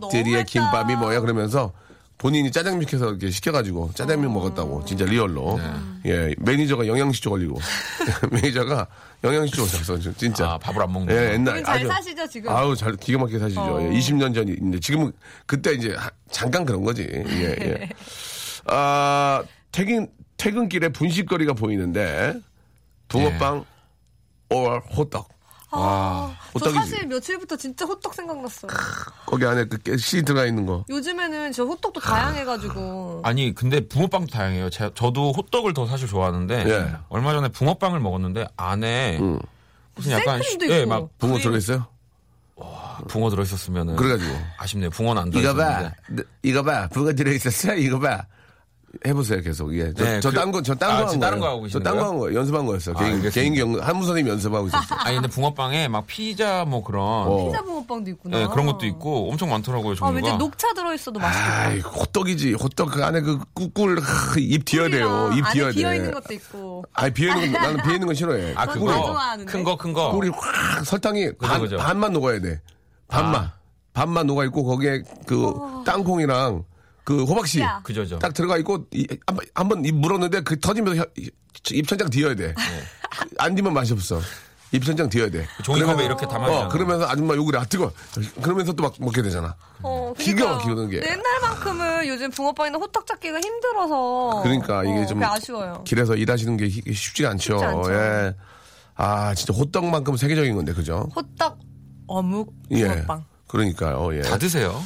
S4: 너무했다.
S1: 김밥이 뭐야? 그러면서 본인이 짜장면 시켜서 이렇게 시켜가지고 짜장면 먹었다고. 진짜 real로. 예 매니저가 영양실조 걸리고. [LAUGHS] 매니저가 영양실조 걸렸어 진짜
S3: 아 밥을 안 먹는.
S1: 예 옛날
S4: 잘 사시죠, 지금?
S1: 아우 잘 기가 막히게 사시죠.
S4: 어.
S1: 예, 20년 전인데 지금은 그때 이제 하- 잠깐 그런 거지. 예, [LAUGHS] 예. 아 퇴근 퇴근길에 분식거리가 보이는데 붕어빵 or 호떡.
S4: 아, 저
S1: 호떡이지.
S4: 사실 며칠부터 진짜 호떡 생각났어요.
S1: 거기 안에 그씨 들어가 있는 거.
S4: 요즘에는 저 호떡도 다양해가지고.
S3: 아니 근데 붕어빵도 다양해요. 제, 저도 호떡을 더 사실 좋아하는데
S1: 예.
S3: 얼마 전에 붕어빵을 먹었는데 안에 무슨 약간
S4: 생크림도
S3: 예,
S4: 있고.
S3: 막
S1: 붕어
S3: 크림-
S1: 들어 있어요?
S3: 붕어 들어있었으면은
S1: 그래가지고.
S3: 아쉽네요. 붕어는 안
S1: 이거
S3: 들어있었는데.
S1: 봐, 이거 봐, 붕어 들어 있었어. 이거 봐. 해보세요 계속 예.
S3: 네, 그-
S1: 저딴거 저 딴
S3: 아,
S1: 거 한 거예요.
S3: 다른 거 하고 계시는
S1: 저딴 거
S3: 거예요?
S1: 한 거예요. 연습한 거였어.
S3: 아,
S1: 개인
S3: 알겠습니다.
S1: 개인기 연- 한무 선생님 연습하고 있었어. [LAUGHS]
S3: 아니 근데 붕어빵에 막 피자 뭐 그런
S1: 어.
S4: 피자 붕어빵도 있구나.
S3: 예, 그런 것도 있고 엄청 많더라고요
S4: 아,
S3: 종류가.
S4: 왠지 녹차 들어있어도 맛있겠다.
S1: 아이 호떡이지 호떡 그 안에 그 꿀꿀 하, 입 뒤어야 돼요. 입 뒤어야
S4: 비어
S1: 돼.
S4: 있는 것도 있고.
S1: 아니 비어 있는 거 나는 비어 있는 건 싫어해.
S3: 아 그거. 큰 거 큰 거.
S1: 꿀이 확 설탕이 반,
S3: 그죠.
S1: 반만 녹아야 돼. 반만
S3: 아.
S1: 반만 녹아 있고 거기에 그 땅콩이랑 그 호박씨
S4: 야.
S3: 그죠죠.
S1: 딱 들어가 있고 한번 입 물었는데 그 터지면서 혀- 입천장 뒤어야 돼. 안 뒤면 맛이 없어. 입천장 뒤어야 돼.
S3: 종이컵에
S1: 그러면-
S3: 이렇게 담아주잖아.
S1: 어, 그러면서 아줌마 욕을 해. 아, 뜨거. 그러면서 또 막 먹게 되잖아.
S4: 어,
S1: 기가
S4: 그러니까요.
S1: 막히거든, 그게.
S4: 옛날만큼은 요즘 붕어빵이나 호떡 찾기가 힘들어서.
S1: 그러니까 이게
S4: 어,
S1: 좀
S4: 그게 아쉬워요.
S1: 길에서 일하시는 게 히- 쉽지가 않죠.
S4: 쉽지 않죠.
S1: 예. 아, 진짜 호떡만큼 세계적인 건데, 그죠?
S4: 호떡, 어묵,
S1: 예.
S4: 붕어빵.
S1: 그러니까요, 예.
S3: 다 드세요.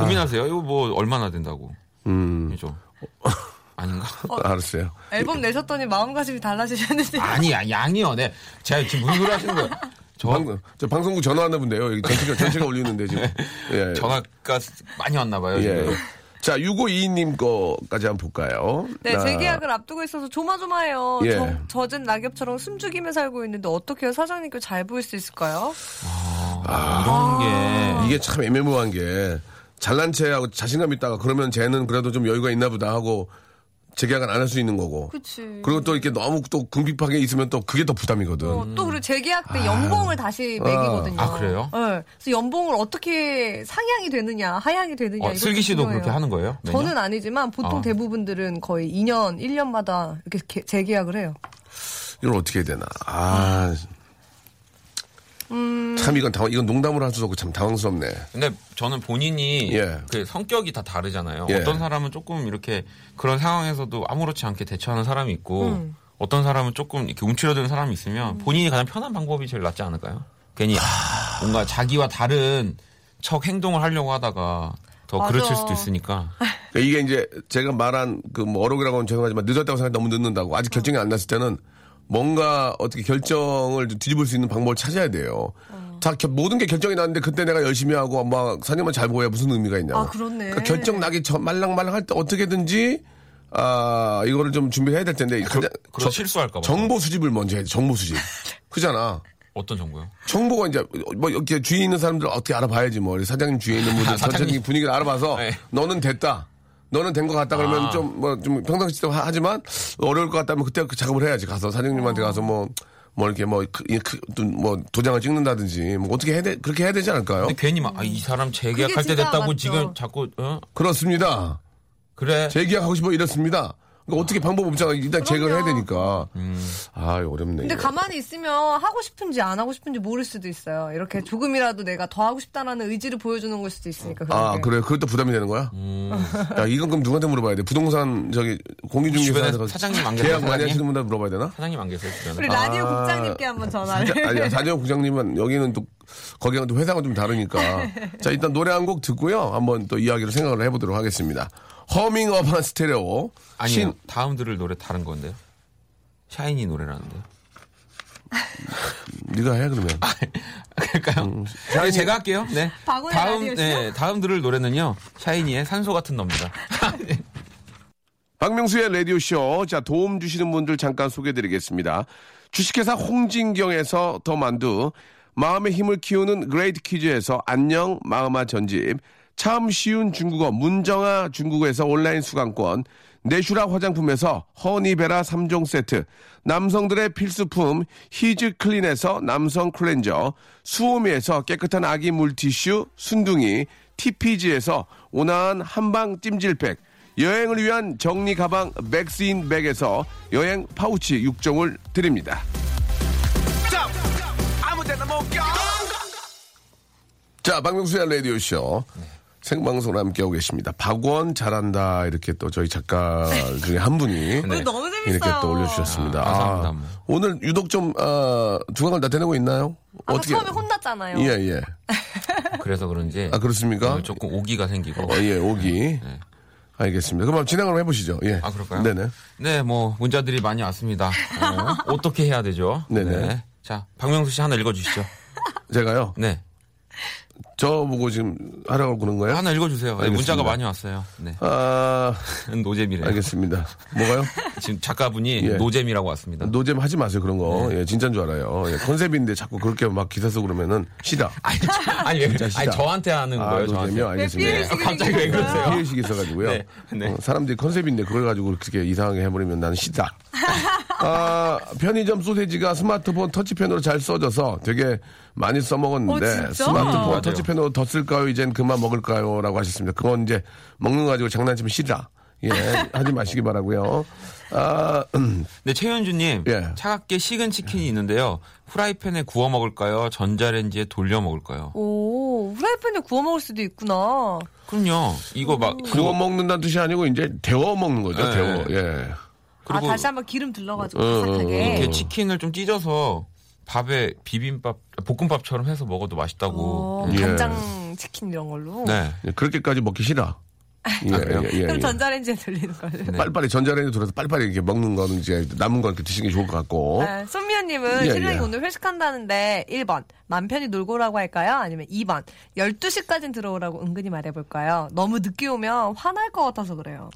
S3: 고민하세요. 이거 뭐 얼마나 된다고.
S1: 음,
S3: 그죠. [LAUGHS] 아닌가?
S1: 알았어요.
S4: 앨범 내셨더니 마음가짐이 달라지셨는데.
S3: 아니야 양이요. 네. 제가 지금 무슨 소리 하시는 거예요? 저
S1: 방, 저 방송국 전화 왔나 본데요. 여기 전체가, 전체가 올리는데, 지금. 예.
S3: 전화가 많이 왔나 봐요.
S1: 예.
S3: 지금.
S1: 자, 6522님 거까지 한번 볼까요?
S4: 네,
S1: 아,
S4: 재계약을 앞두고 있어서 조마조마해요.
S1: 예.
S4: 저, 젖은 낙엽처럼 숨죽이며 살고 있는데 어떻게 해요? 사장님께 잘 보일 수 있을까요?
S3: 이런 게
S1: 이게 참 애매모호한 게 잘난 체하고 자신감 있다가 그러면 쟤는 그래도 좀 여유가 있나 보다 하고 재계약은 안 할 수 있는 거고.
S4: 그치.
S1: 그리고 또 이렇게 너무 또 궁핍하게 있으면 또 그게 더 부담이거든.
S4: 어, 또 그리고 재계약 때 연봉을 다시 매기거든요.
S3: 아, 그래요?
S4: 네. 그래서 연봉을 어떻게 상향이 되느냐, 하향이 되느냐.
S3: 어, 슬기 씨도
S4: 중요해요.
S3: 그렇게 하는 거예요? 매년?
S4: 저는 아니지만 보통
S3: 아.
S4: 대부분들은 거의 2년, 1년마다 이렇게 개- 재계약을 해요.
S1: 이걸 어떻게 해야 되나. 아, 참 이건 당황, 이건 농담으로 할 수도 없고 참 당황스럽네.
S3: 근데 저는 본인이
S1: 예.
S3: 그 성격이 다 다르잖아요.
S1: 예.
S3: 어떤 사람은 조금 이렇게 그런 상황에서도 아무렇지 않게 대처하는 사람이 있고
S4: 음.
S3: 어떤 사람은 조금 이렇게 움츠러드는 사람이 있으면 본인이 가장 편한 방법이 제일 낫지 않을까요? 괜히 뭔가 자기와 다른 척 행동을 하려고 하다가 더
S4: 맞아.
S3: 그르칠 수도 있으니까
S1: 그러니까 이게 이제 제가 말한 그 뭐 어록이라고 하면 죄송하지만 늦었다고 생각 너무 늦는다고 아직 결정이 안 났을 때는 뭔가 어떻게 결정을 좀 뒤집을 수 있는 방법을 찾아야 돼요. 다 겨- 모든 게 결정이 났는데 그때 내가 열심히 하고 막 사님만 잘 보야 무슨 의미가 있냐고.
S4: 아, 그렇네.
S1: 그러니까 결정 나기 전 말랑말랑 할 때 어떻게든지 아 이거를 좀 준비해야 될 텐데 가장
S3: 그런
S1: 저-
S3: 실수할까 봐.
S1: 정보 수집을 먼저 해야 돼. 정보 수집. [LAUGHS] 그잖아.
S3: 어떤 정보요?
S1: 정보가 이제 뭐 이렇게 주위에 있는 사람들 어떻게 알아봐야지 뭐 사장님 주위에 있는 분들
S3: 아, [LAUGHS] 사장님.
S1: 전체적인 분위기를 알아봐서
S3: 네.
S1: 너는 됐다. 너는 된 것 같다 그러면
S3: 아.
S1: 좀 뭐 좀 평상시도 하- 하지만 어려울 것 같다면 그때 그 작업을 해야지 가서 사장님한테 가서 뭐 뭐 이렇게 뭐, 그, 이 그, 또뭐 도장을 찍는다든지 뭐 어떻게 해야 돼 그렇게 해야 되지 않을까요?
S3: 근데 괜히 막이 사람 재계약할 때 됐다고
S4: 맞죠.
S3: 지금 자꾸 어
S1: 그렇습니다.
S3: 그래
S1: 재계약하고 싶어 이렇습니다. 그러니까 어떻게 방법 없잖아. 일단 제거를 해야 되니까. 아 어렵네.
S4: 근데
S1: 이거.
S4: 가만히 있으면 하고 싶은지 안 하고 싶은지 모를 수도 있어요. 이렇게 조금이라도 내가 더 하고 싶다라는 의지를 보여주는 걸 수도 있으니까. 그런
S1: 아
S4: 게.
S1: 그래 그것도 부담이 되는 거야?
S3: 음.
S1: 야 이건 그럼 누구한테 물어봐야 돼? 부동산 저기 가서
S3: 사장님 안 계세요,
S1: 계약 많이
S3: 사장님?
S1: 하시는 분한테 물어봐야 되나?
S3: 사장님 안 계세요 주변에?
S4: 우리 라디오 국장님께 한번 전화를.
S1: 사장, 아니 사장 국장님은 여기는 또 거기랑 또 회사가 좀 다르니까 [LAUGHS] 자 일단 노래 한 곡 듣고요 한번 또 이야기를 생각을 해보도록 하겠습니다. 허밍 업한 스테레오
S3: 아니요
S1: 신
S3: 다음 들을 노래 다른 건데요. 샤이니 노래라는데요. [LAUGHS]
S1: 네가 해 그러면 [LAUGHS]
S3: 그럴까요? 네, 제가 할게요. 네. 다음? 네 다음 들을 노래는요. 샤이니의 산소 같은 너입니다. [LAUGHS]
S1: 박명수의 라디오 쇼. 자, 도움 주시는 분들 잠깐 소개해 드리겠습니다. 주식회사 홍진경에서 더 만두, 마음의 힘을 키우는 그레이트 키즈에서 안녕 마음아 전집, 참 쉬운 중국어 문정아 중국어에서 온라인 수강권, 내슈라 화장품에서 허니베라 3종 세트, 남성들의 필수품 히즈 클린에서 남성 클렌저, 수오미에서 깨끗한 아기 물티슈 순둥이, TPG에서 온화한 한방 찜질팩, 여행을 위한 정리 가방 맥스인 백에서 여행 파우치 6종을 드립니다. 자, 박명수의 라디오쇼. 생방송으로 함께하고 계십니다. 박원 잘한다. 이렇게 또 저희 작가 중에 한 분이 [LAUGHS]
S4: 오늘 너무 재밌어요.
S1: 이렇게 또 올려주셨습니다.
S3: 아, 감사합니다. 뭐.
S1: 오늘 유독 좀, 어, 두각을 나타내고 있나요?
S4: 아까 처음에 혼났잖아요.
S1: 예, 예.
S3: 그래서 그런지
S1: 아, 그렇습니까?
S3: 조금 오기가 생기고.
S1: 어, 예, 오기. 알겠습니다. 그럼 진행을 해보시죠. 예.
S3: 아 그럴까요?
S1: 네네.
S3: 네, 뭐 문자들이 많이 왔습니다. 어, [LAUGHS] 어떻게 해야 되죠?
S1: 네네.
S3: 자, 박명수 씨 하나 읽어주시죠.
S1: 제가요.
S3: 네,
S1: 저 보고 지금 하라고 그런 거예요?
S3: 하나 읽어주세요. 네,
S1: 알겠습니다.
S3: 문자가 많이 왔어요. 네,
S1: 아, [LAUGHS]
S3: 노잼이래요.
S1: 알겠습니다. 뭐가요? [LAUGHS]
S3: 지금 작가분이
S1: 예.
S3: 노잼이라고 왔습니다.
S1: 노잼 하지 마세요, 그런 거.
S3: 네.
S1: 예, 진짜인 줄 알아요. 예, 컨셉인데 자꾸 그렇게 막 기사 쓰고 그러면은 시다. [LAUGHS]
S3: 아니, 아니, 왜,
S1: 진짜
S3: 아니
S1: 시다.
S3: 저한테 하는
S1: 아,
S3: 거예요,
S1: 노잼이요?
S3: 저한테.
S1: 알겠습니다.
S4: 네, 삐리시기
S3: 갑자기 왜 그러세요?
S1: 피해의식이 있어가지고요.
S3: 네, 네.
S1: 어, 사람들이 컨셉인데 그걸 가지고 그렇게 이상하게 해버리면 나는 시다. 아, 편의점 소세지가 스마트폰 터치펜으로 잘 써져서 되게 많이 써먹었는데
S4: 어?
S1: 스마트폰
S3: 맞아요.
S1: 터치펜으로 더 쓸까요? 이젠 그만 먹을까요? 라고 하셨습니다. 그건 이제 먹는 거 가지고 장난치면 시다. 예, [LAUGHS] 하지 마시기 바라고요. 아, [CLEARS THROAT]
S3: 네, 최현주님.
S1: 예.
S3: 차갑게 식은 치킨이 있는데요. 후라이팬에 구워 먹을까요? 전자레인지에 돌려 먹을까요?
S4: 오, 후라이팬에 구워 먹을 수도 있구나.
S3: 그럼요. 이거 막
S1: 구워 먹는다는 뜻이 아니고 이제 데워 먹는 거죠.
S3: 네.
S1: 데워. 예.
S3: 그리고
S4: 아, 다시 한번 기름 둘러가지고
S1: 어,
S4: 바삭하게.
S3: 이렇게 치킨을 좀 찢어서 밥에 비빔밥, 볶음밥처럼 해서 먹어도 맛있다고.
S4: 어,
S1: 예.
S4: 간장 치킨 이런 걸로.
S3: 네.
S1: 예, 그렇게까지 먹기 싫어. 예,
S3: 아?
S1: 예, 예,
S4: 그럼
S1: 예.
S4: 전자레인지에 돌리는 거죠.
S3: 네.
S1: 빨리빨리 전자레인지 돌아서 빨리빨리 이렇게 먹는 거는 이제 남은 거 이렇게 드시는 게 좋을 것 같고.
S4: 아, 손미연님은
S1: 어? 예,
S4: 신랑이
S1: 예.
S4: 오늘 회식한다는데 1번 맘 편히 놀고 오라고 할까요? 아니면 2번 12시까지 들어오라고 은근히 말해볼까요? 너무 늦게 오면 화날 것 같아서 그래요.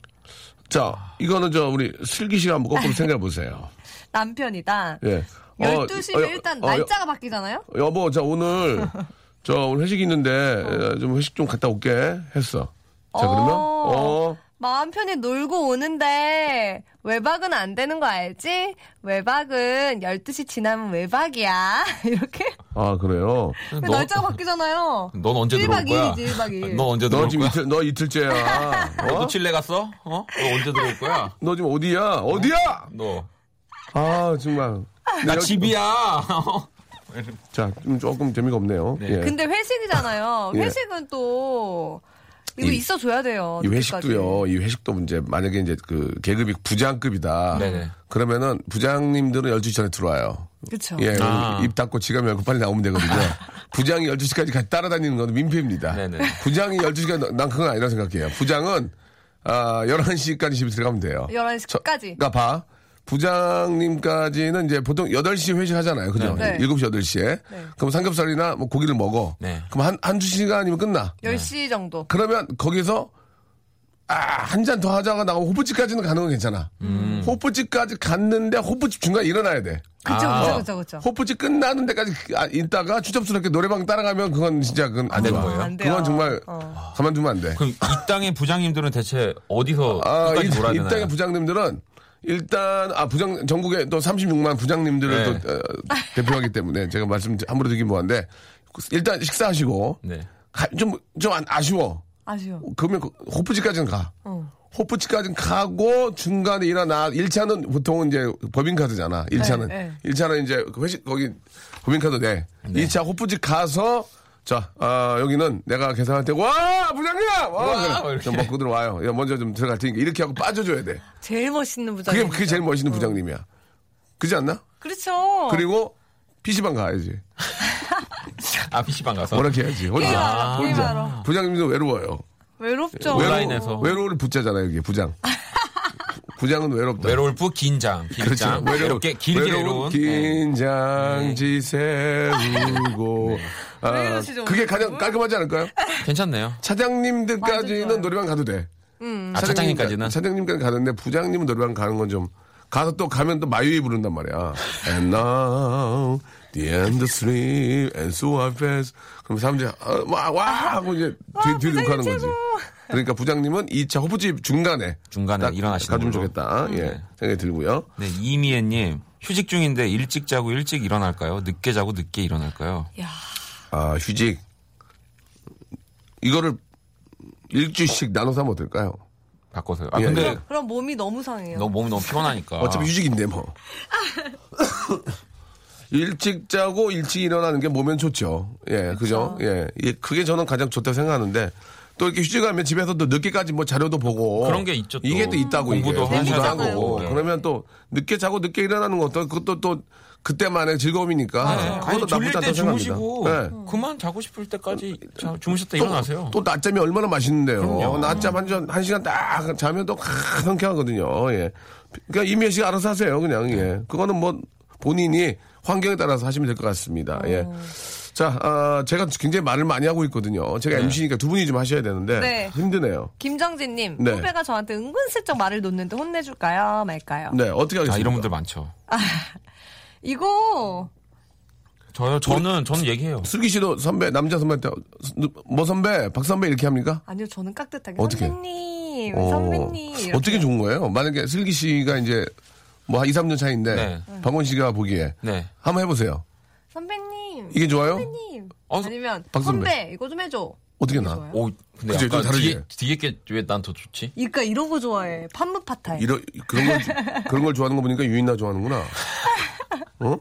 S1: 자, 이거는 저 우리 슬기 씨가 한번 거꾸로 생각해 보세요. [LAUGHS]
S4: 남편이다.
S1: 예.
S4: 12시면
S1: 어, 여-
S4: 일단
S1: 어,
S4: 날짜가 바뀌잖아요?
S1: 여, 여보, 자 오늘 [LAUGHS] 저 오늘 회식 있는데 어, 좀 회식 좀 갔다 올게 했어. 자 그러면
S4: 어.
S1: 어
S4: 마음 편히 놀고 오는데 외박은 안 되는 거 알지? 외박은 12시 지나면 외박이야. [LAUGHS] 이렇게?
S1: 아 그래요.
S3: 너,
S4: 날짜가 바뀌잖아요.
S3: 넌 언제
S4: 1박
S3: 들어올 거야?
S4: 2일이지, 1박 2일.
S3: 너 언제
S1: 너
S3: 들어올
S1: 지금
S3: 거야?
S1: 이틀 너 이틀째야. [LAUGHS]
S3: 너
S1: 어?
S3: 칠레 갔어? 어? 너 언제 들어올 거야?
S1: 너 지금 어디야? 어디야?
S3: 너.
S1: 아 정말.
S3: 나 집이야.
S1: 자, 좀 조금 재미가 없네요.
S3: 네.
S1: 예.
S4: 근데 회식이잖아요.
S1: 예.
S4: 회식은 또 이거
S1: 이-
S4: 있어 줘야 돼요.
S1: 이. 회식도요, 이 회식도 문제, 만약에 이제 그 계급이 부장급이다.
S3: 네네.
S1: 그러면은 부장님들은 12시 전에 들어와요.
S4: 그쵸.
S1: 예,
S3: 아.
S1: 입 닫고 지갑 열고 빨리 나오면 되거든요. [LAUGHS] 부장이 12시까지 같이 따라다니는 건 민폐입니다.
S3: 네네.
S1: 부장이 12시까지, 난 그건 아니라 생각해요. 부장은, 아, 11시까지 집에 들어가면 돼요.
S4: 11시까지.
S1: 그러니까 봐. 부장님까지는 이제 보통 8시에 회식하잖아요. 그죠?
S4: 네.
S1: 7시, 8시에. 그럼 삼겹살이나 뭐 고기를 먹어.
S3: 네.
S1: 그럼 한, 한두 시간이면 끝나.
S4: 10시 정도.
S1: 그러면 거기서 아, 한 잔 더 하자가 나오면 호프집까지는 가는 건 괜찮아. 호프집까지 갔는데 호프집 중간에 일어나야 돼.
S4: 그쵸,
S3: 아.
S4: 그쵸, 그쵸, 그쵸.
S1: 호프집 끝나는 데까지 아, 있다가 추접스럽게 노래방 따라가면 그건 진짜 그건 안
S3: 되는. 거예요?
S4: 안.
S1: 그건 정말
S4: 어.
S1: 가만두면 안 돼.
S3: 그럼 이 땅의 부장님들은 대체 어디서
S1: 아, 이, 이? 땅의 부장님들은 일단 아 부장 전국에 또 36만 부장님들을
S3: 네.
S1: 또 어, 대표하기 때문에 제가 말씀 함부로 드리긴 뭐한데 일단 식사하시고
S3: 네.
S1: 좀좀 아쉬워.
S4: 아쉬워.
S1: 그러면 그 호프집까지는 가.
S4: 어.
S1: 호프집까지는 가고 중간에 일어나 1차는 보통은 이제 법인카드잖아. 1차는.
S4: 네,
S1: 1차는 이제 그 회식 거기 법인카드 내. 2차 호프집 가서 자, 아, 여기는 내가 계산할 때, 와! 부장님! 와!
S3: 와!
S1: 그래.
S3: 이렇게.
S1: 먹고 들어와요. 야, 먼저 좀 들어갈 테니까. 이렇게 하고 빠져줘야 돼.
S4: 제일 멋있는 부장님.
S1: 그게, 그게 제일 멋있는 부장님이야. 그지 않나?
S4: 그렇죠.
S1: 그리고 PC방 가야지. [LAUGHS]
S3: 아 PC방 가서
S1: 뭐렇게 해야지. 혼자.
S4: 게임하러,
S1: 혼자. 부장님도 외로워요.
S4: 외롭죠.
S3: 온라인에서.
S1: 외로우를 붙자잖아요, 여기 부장. [LAUGHS] 부장은 외롭다.
S3: 외로울 부 긴장 긴장
S1: 그렇죠.
S3: 외롭게 길게 외로운 네.
S1: 긴장 지새우고.
S4: 왜
S1: 아, 그게 가장? 깔끔하지 않을까요?
S3: 네. 괜찮네요.
S1: 차장님들까지는. 노래방 가도 돼.
S3: 아 차장님까지는
S1: 차장님까지 가는데 부장님은 노래방 가는 건 좀 가서 또 가면 또 마유이 부른단 말이야. And now the end of sleep and so I pass. 그럼 사람들이 어, 와, 와 하고 이제 뒤, 뒤로 가는 거지. 그러니까 부장님은 2차 호프집 중간에
S3: 중간에
S1: 딱
S3: 일어나시는
S1: 가주면. 좋겠다. 예, 생각이 들고요.
S3: 네 이미애 님 휴직 중인데 일찍 자고 일찍 일어날까요? 늦게 자고 늦게 일어날까요?
S4: 야,
S1: 아, 휴직. 이거를 일주씩 나눠서 하면 어떨까요?
S3: 바꿔서요. 아
S1: 예,
S3: 근데
S1: 예.
S4: 그럼 몸이 너무 상해요.
S3: 너무 몸이 너무 피곤하니까.
S1: 어차피 휴직인데 뭐. [LAUGHS] 일찍 자고 일찍 일어나는 게 몸엔 좋죠. 예, 그죠? 예. 예, 그게 저는 가장 좋다고 생각하는데 또 이렇게 휴직하면 집에서도 늦게까지 뭐 자료도 보고
S3: 그런 게 있죠, 또.
S1: 이게 또 있다고
S3: 공부도
S1: 이게. 공부도 하고.
S3: 네.
S1: 그러면 또 늦게 자고 늦게 일어나는 것도 그것도 또 그때만의 즐거움이니까
S3: 네.
S1: 그것도 나쁘지
S3: 때
S1: 않다고 생각합니다. 네.
S3: 그만 자고 싶을 때까지 자, 주무셨다 일어나세요.
S1: 또 낮잠이 얼마나 맛있는데요.
S3: 그럼요.
S1: 낮잠 한, 시간- 한 시간 딱 자면 또 상쾌하거든요. 예. 그러니까 이미애 씨가 알아서 하세요. 그냥, 예. 그거는 뭐 본인이 환경에 따라서 하시면 될 것 같습니다. 예. 자, 아, 제가 굉장히 말을 많이 하고 있거든요. 제가 MC니까 두 분이 좀 하셔야 되는데
S4: 네.
S1: 힘드네요.
S4: 김정진님,
S1: 네.
S4: 후배가 저한테 은근슬쩍 말을 놓는데 혼내줄까요? 말까요?
S1: 네, 어떻게 하겠습니까?
S3: 아 이런 분들 많죠. [LAUGHS]
S4: 이거
S3: 저요 저는 저는 얘기해요.
S1: 슬기 씨도 선배, 남자 선배한테 뭐 선배, 박 선배 이렇게 합니까?
S4: 아니요, 저는 깍듯하게
S1: 어떻게?
S4: 선배님,
S1: 어,
S4: 선배님 이렇게.
S1: 어떻게 좋은 거예요? 만약에 슬기 씨가 이제 뭐 한 2, 3년 차인데
S3: 네.
S1: 박원 씨가 보기에
S3: 네.
S1: 한번 해보세요.
S4: 선배님.
S1: 이게 좋아요?
S4: 선배님.
S3: 어,
S4: 아니면
S1: 박 선배.
S4: 선배 이거 좀 해줘.
S1: 어떻게 나?
S4: 좋아요?
S3: 오 근데
S1: 좀
S3: 약간
S1: 다르지?
S3: 뒤에 뒤에 게왜 난 더 좋지?
S4: 그러니까 이런 거 좋아해. 판무 파타이.
S1: 이런 그런 걸 [LAUGHS] 그런 걸 좋아하는 거 보니까 유인나 좋아하는구나. 어?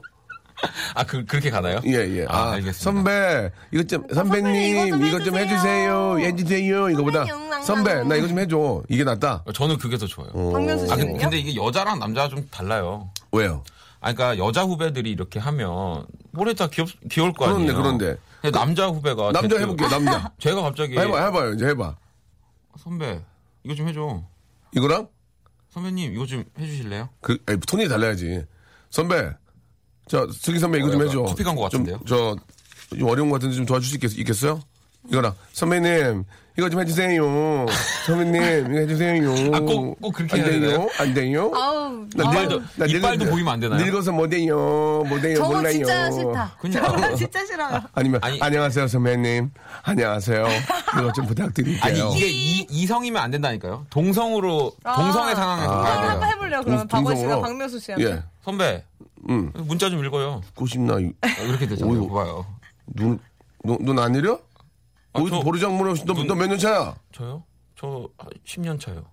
S1: [LAUGHS]
S3: 아 그 그렇게 가나요?
S1: 예 예.
S3: 아,
S1: 아,
S3: 알겠습니다.
S1: 선배 이것 좀 선배님
S4: 선배님,
S1: 이것 좀 해주세요. 해주세요. 이거보다
S4: 선배
S1: 나 이거 좀 해줘. 이게 낫다.
S3: 저는 그게 더 좋아요.
S4: 박명수
S3: 아
S4: 씨는요?
S3: 근데, 근데 이게 여자랑 남자가 좀 달라요.
S1: 왜요?
S3: 아 그러니까 여자 후배들이 이렇게 하면 뭐래 다 귀엽 귀여울 거 아니에요.
S1: 그런데, 그런데.
S3: 근데 남자 후배가
S1: 남자
S3: 대뜸-
S1: 해볼게요. 남자. [LAUGHS]
S3: 제가 갑자기
S1: 해봐 해봐요 이제 해봐.
S3: 선배 이거 좀 해줘.
S1: 이거랑
S3: 선배님 이거 좀 해주실래요?
S1: 그 에이, 톤이 달라야지. 선배, 저 슬기 선배 이거 좀
S3: 어,
S1: 해줘.
S3: 커피 광고 같은데요?
S1: 좀, 저, 좀 어려운 것 같은데 좀 도와줄 수 있겠, 있겠어요? 이거랑 선배님 이거 좀 해주세요. 선배님 이거 해주세요.
S3: 아, 꼭- 꼭 그렇게
S1: 안
S3: 해야
S1: 돼요?
S3: 되나요?
S1: 안 돼요?
S4: 아우,
S1: 나나
S3: 이빨도
S1: 늙어-
S3: 보이면 안 되나요?
S1: 늙어서 뭐 돼요? 뭐 돼요?
S4: 저거
S1: 몰라요.
S4: 진짜 싫다.
S3: 그냥.
S4: 저거 진짜 싫어요.
S1: 아니면
S3: 아니-
S1: 안녕하세요 선배님. 안녕하세요. 이거 좀 부탁드릴게요.
S3: 아니 이게 이, 이성이면 안 된다니까요. 동성으로 동성의 상황에서
S1: 아.
S4: 한번 해볼래요. 그러면
S1: 동-
S4: 박원 씨가
S1: 동성으로?
S4: 박명수 씨한테.
S1: 예.
S3: 선배
S1: 응.
S3: 문자 좀 읽어요.
S1: 듣고 싶나? 이-
S3: 어, 이렇게 되잖아요.
S1: 어이구.
S3: 봐요.
S1: 눈, 눈, 눈안 내려?
S3: 아, 저-
S1: 보르장물 없이 너
S3: 눈-
S1: 몇년 차야?
S3: 저요? 저 10년 차요.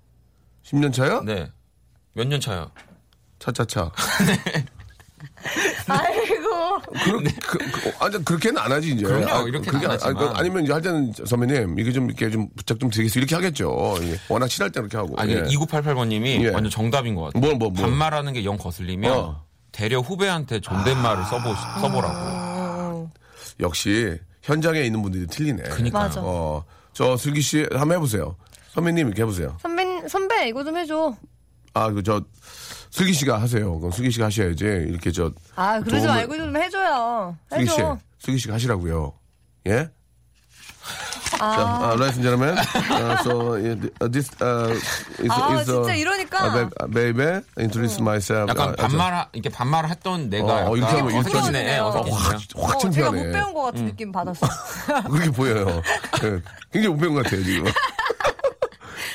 S1: 10년 차야?
S3: 네. 몇 년 차요?
S1: 차차차. [LAUGHS]
S4: 아이고.
S1: 그러, 그, 그, 아, 그렇게는 안 하지, 이제.
S3: 그럼요,
S1: 아,
S3: 이렇게는
S1: 그게
S3: 안
S1: 아,
S3: 하지만.
S1: 아, 아니면 이제 할 때는 선배님, 이게 좀 이렇게 좀 부탁 좀 드리겠습니다. 이렇게 하겠죠. 예. 워낙 친할 때 그렇게 하고.
S3: 아니
S1: 예.
S3: 2988번님이
S1: 예.
S3: 완전 정답인 것 같아요.
S1: 뭘, 뭐, 뭐.
S3: 반말하는 게 영 거슬리면
S1: 어.
S3: 대려 후배한테 존댓말을 써보 써보라고.
S4: 어,
S1: 역시 현장에 있는 분들이 틀리네.
S3: 그니까요.
S4: 맞아.
S1: 어, 저 슬기 씨 한번 해보세요. 선배님 이렇게 해보세요.
S4: 선배, 선배, 이거 좀 해줘.
S1: 아, 그 저 슬기 씨가 하세요. 그럼 슬기 씨가 하셔야지. 이렇게 저
S4: 아, 그러지
S1: 도움을-
S4: 말고 좀 해줘요.
S1: 슬기 씨,
S4: 해줘.
S1: 슬기 씨가 하시라고요. 예?
S4: 아.
S1: 자, uh, ladies and gentlemen, uh, so uh, this uh, is,
S4: 아,
S1: is
S4: 진짜 이러니까.
S1: uh, baby, introduce myself.
S3: 약간
S1: 아,
S3: 반말 이렇게 반말을 했던 내가
S1: 어, 어, 이렇게 하면
S3: 어색해지네.
S1: 어. 확, 확
S4: 어, 제가
S1: 창피하네.
S4: 못 배운 것 같은 느낌 받았어. [LAUGHS]
S1: 그렇게 보여요. 예, 굉장히 못 배운 것 같아요, 지금.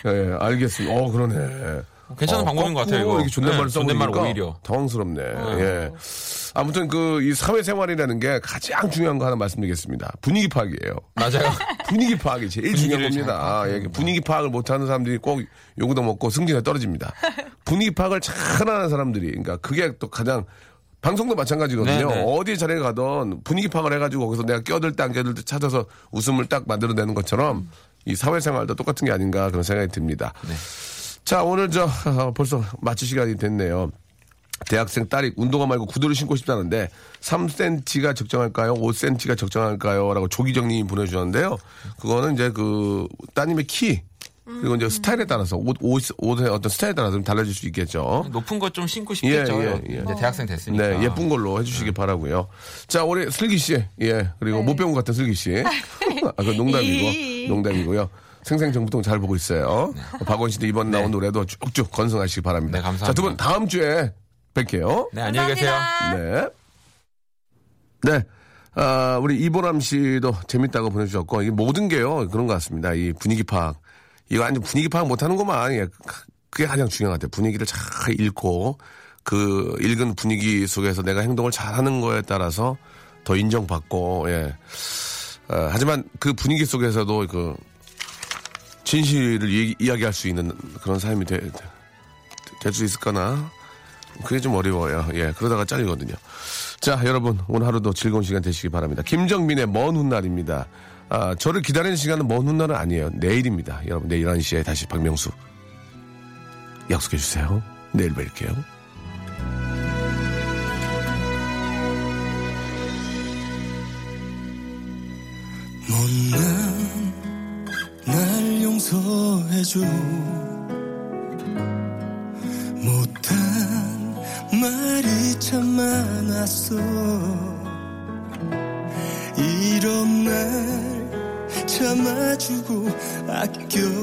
S1: 예, 알겠습니다. 어, 그러네.
S3: 괜찮은 방법인 것 같아요, 이거.
S1: 이렇게 존댓말을
S3: 네,
S1: 써보니까
S3: 존댓말 오히려.
S1: 당황스럽네. 예. 아무튼 그 이 사회생활이라는 게 가장 중요한 거 하나 말씀드리겠습니다. 분위기 파악이에요.
S3: 맞아요. [LAUGHS]
S1: 분위기 파악이 제일 중요한 겁니다.
S3: 잘
S1: 아, 예, 분위기 파악을 못하는 사람들이 꼭 요구도 먹고 승진에 떨어집니다. [LAUGHS] 분위기 파악을 잘하는 사람들이, 그러니까 그게 또 가장 방송도 마찬가지거든요.
S3: 네네.
S1: 어디 자리에 가던 분위기 파악을 해가지고 거기서 내가 껴들 때 안 껴들 때 찾아서 웃음을 딱 만들어내는 것처럼 이 사회생활도 똑같은 게 아닌가 그런 생각이 듭니다.
S3: 네.
S1: 자, 오늘 저 어, 벌써 마칠 시간이 됐네요. 대학생 딸이 운동화 말고 구두를 신고 싶다는데 3cm가 적정할까요? 5cm가 적정할까요? 라고 조기정님이 보내주셨는데요. 그거는 이제 그 따님의 키 그리고 이제 스타일에 따라서 옷, 옷, 옷의 어떤 스타일에 따라서 좀 달라질 수 있겠죠.
S3: 높은 것 좀 신고 싶겠죠.
S1: 예, 예, 예.
S3: 이제 대학생 됐으니까.
S1: 네, 예쁜 걸로 해주시기 바라고요. 자, 우리 슬기 씨, 예, 그리고 못 배운 것 같은 슬기 씨. 아, 그 농담이고, 농담이고요. 생생정보통 잘 보고 있어요. 박원 씨도 이번 나온 노래도 쭉쭉 건승하시기 바랍니다.
S3: 네, 감사합니다.
S1: 자, 두 분 다음 주에 뵐게요.
S3: 네, 안녕히 계세요.
S1: 네. 네. 아, 우리 이보람 씨도 재밌다고 보내주셨고, 이게 모든 게요, 그런 것 같습니다. 이 분위기 파악. 이거 완전 분위기 파악 못 하는구만. 예, 그게 가장 중요한 것 같아요. 분위기를 잘 읽고, 그 읽은 분위기 속에서 내가 행동을 잘 하는 거에 따라서 더 인정받고, 예. 어, 하지만 그 분위기 속에서도 그, 진실을 이, 이야기할 수 있는 그런 삶이 될 수 있을까나? 그게 좀 어려워요. 예, 그러다가 잘리거든요. 자, 여러분, 오늘 하루도 즐거운 시간 되시기 바랍니다. 김정민의 먼 훗날입니다. 아, 저를 기다리는 시간은 먼 훗날은 아니에요. 내일입니다. 여러분, 내일 11시에 다시 박명수 약속해 주세요. 내일 뵐게요.
S6: 못난 날 용서해줘 못한 말이 참 많았어. 이런 날 참아주고 아껴줘도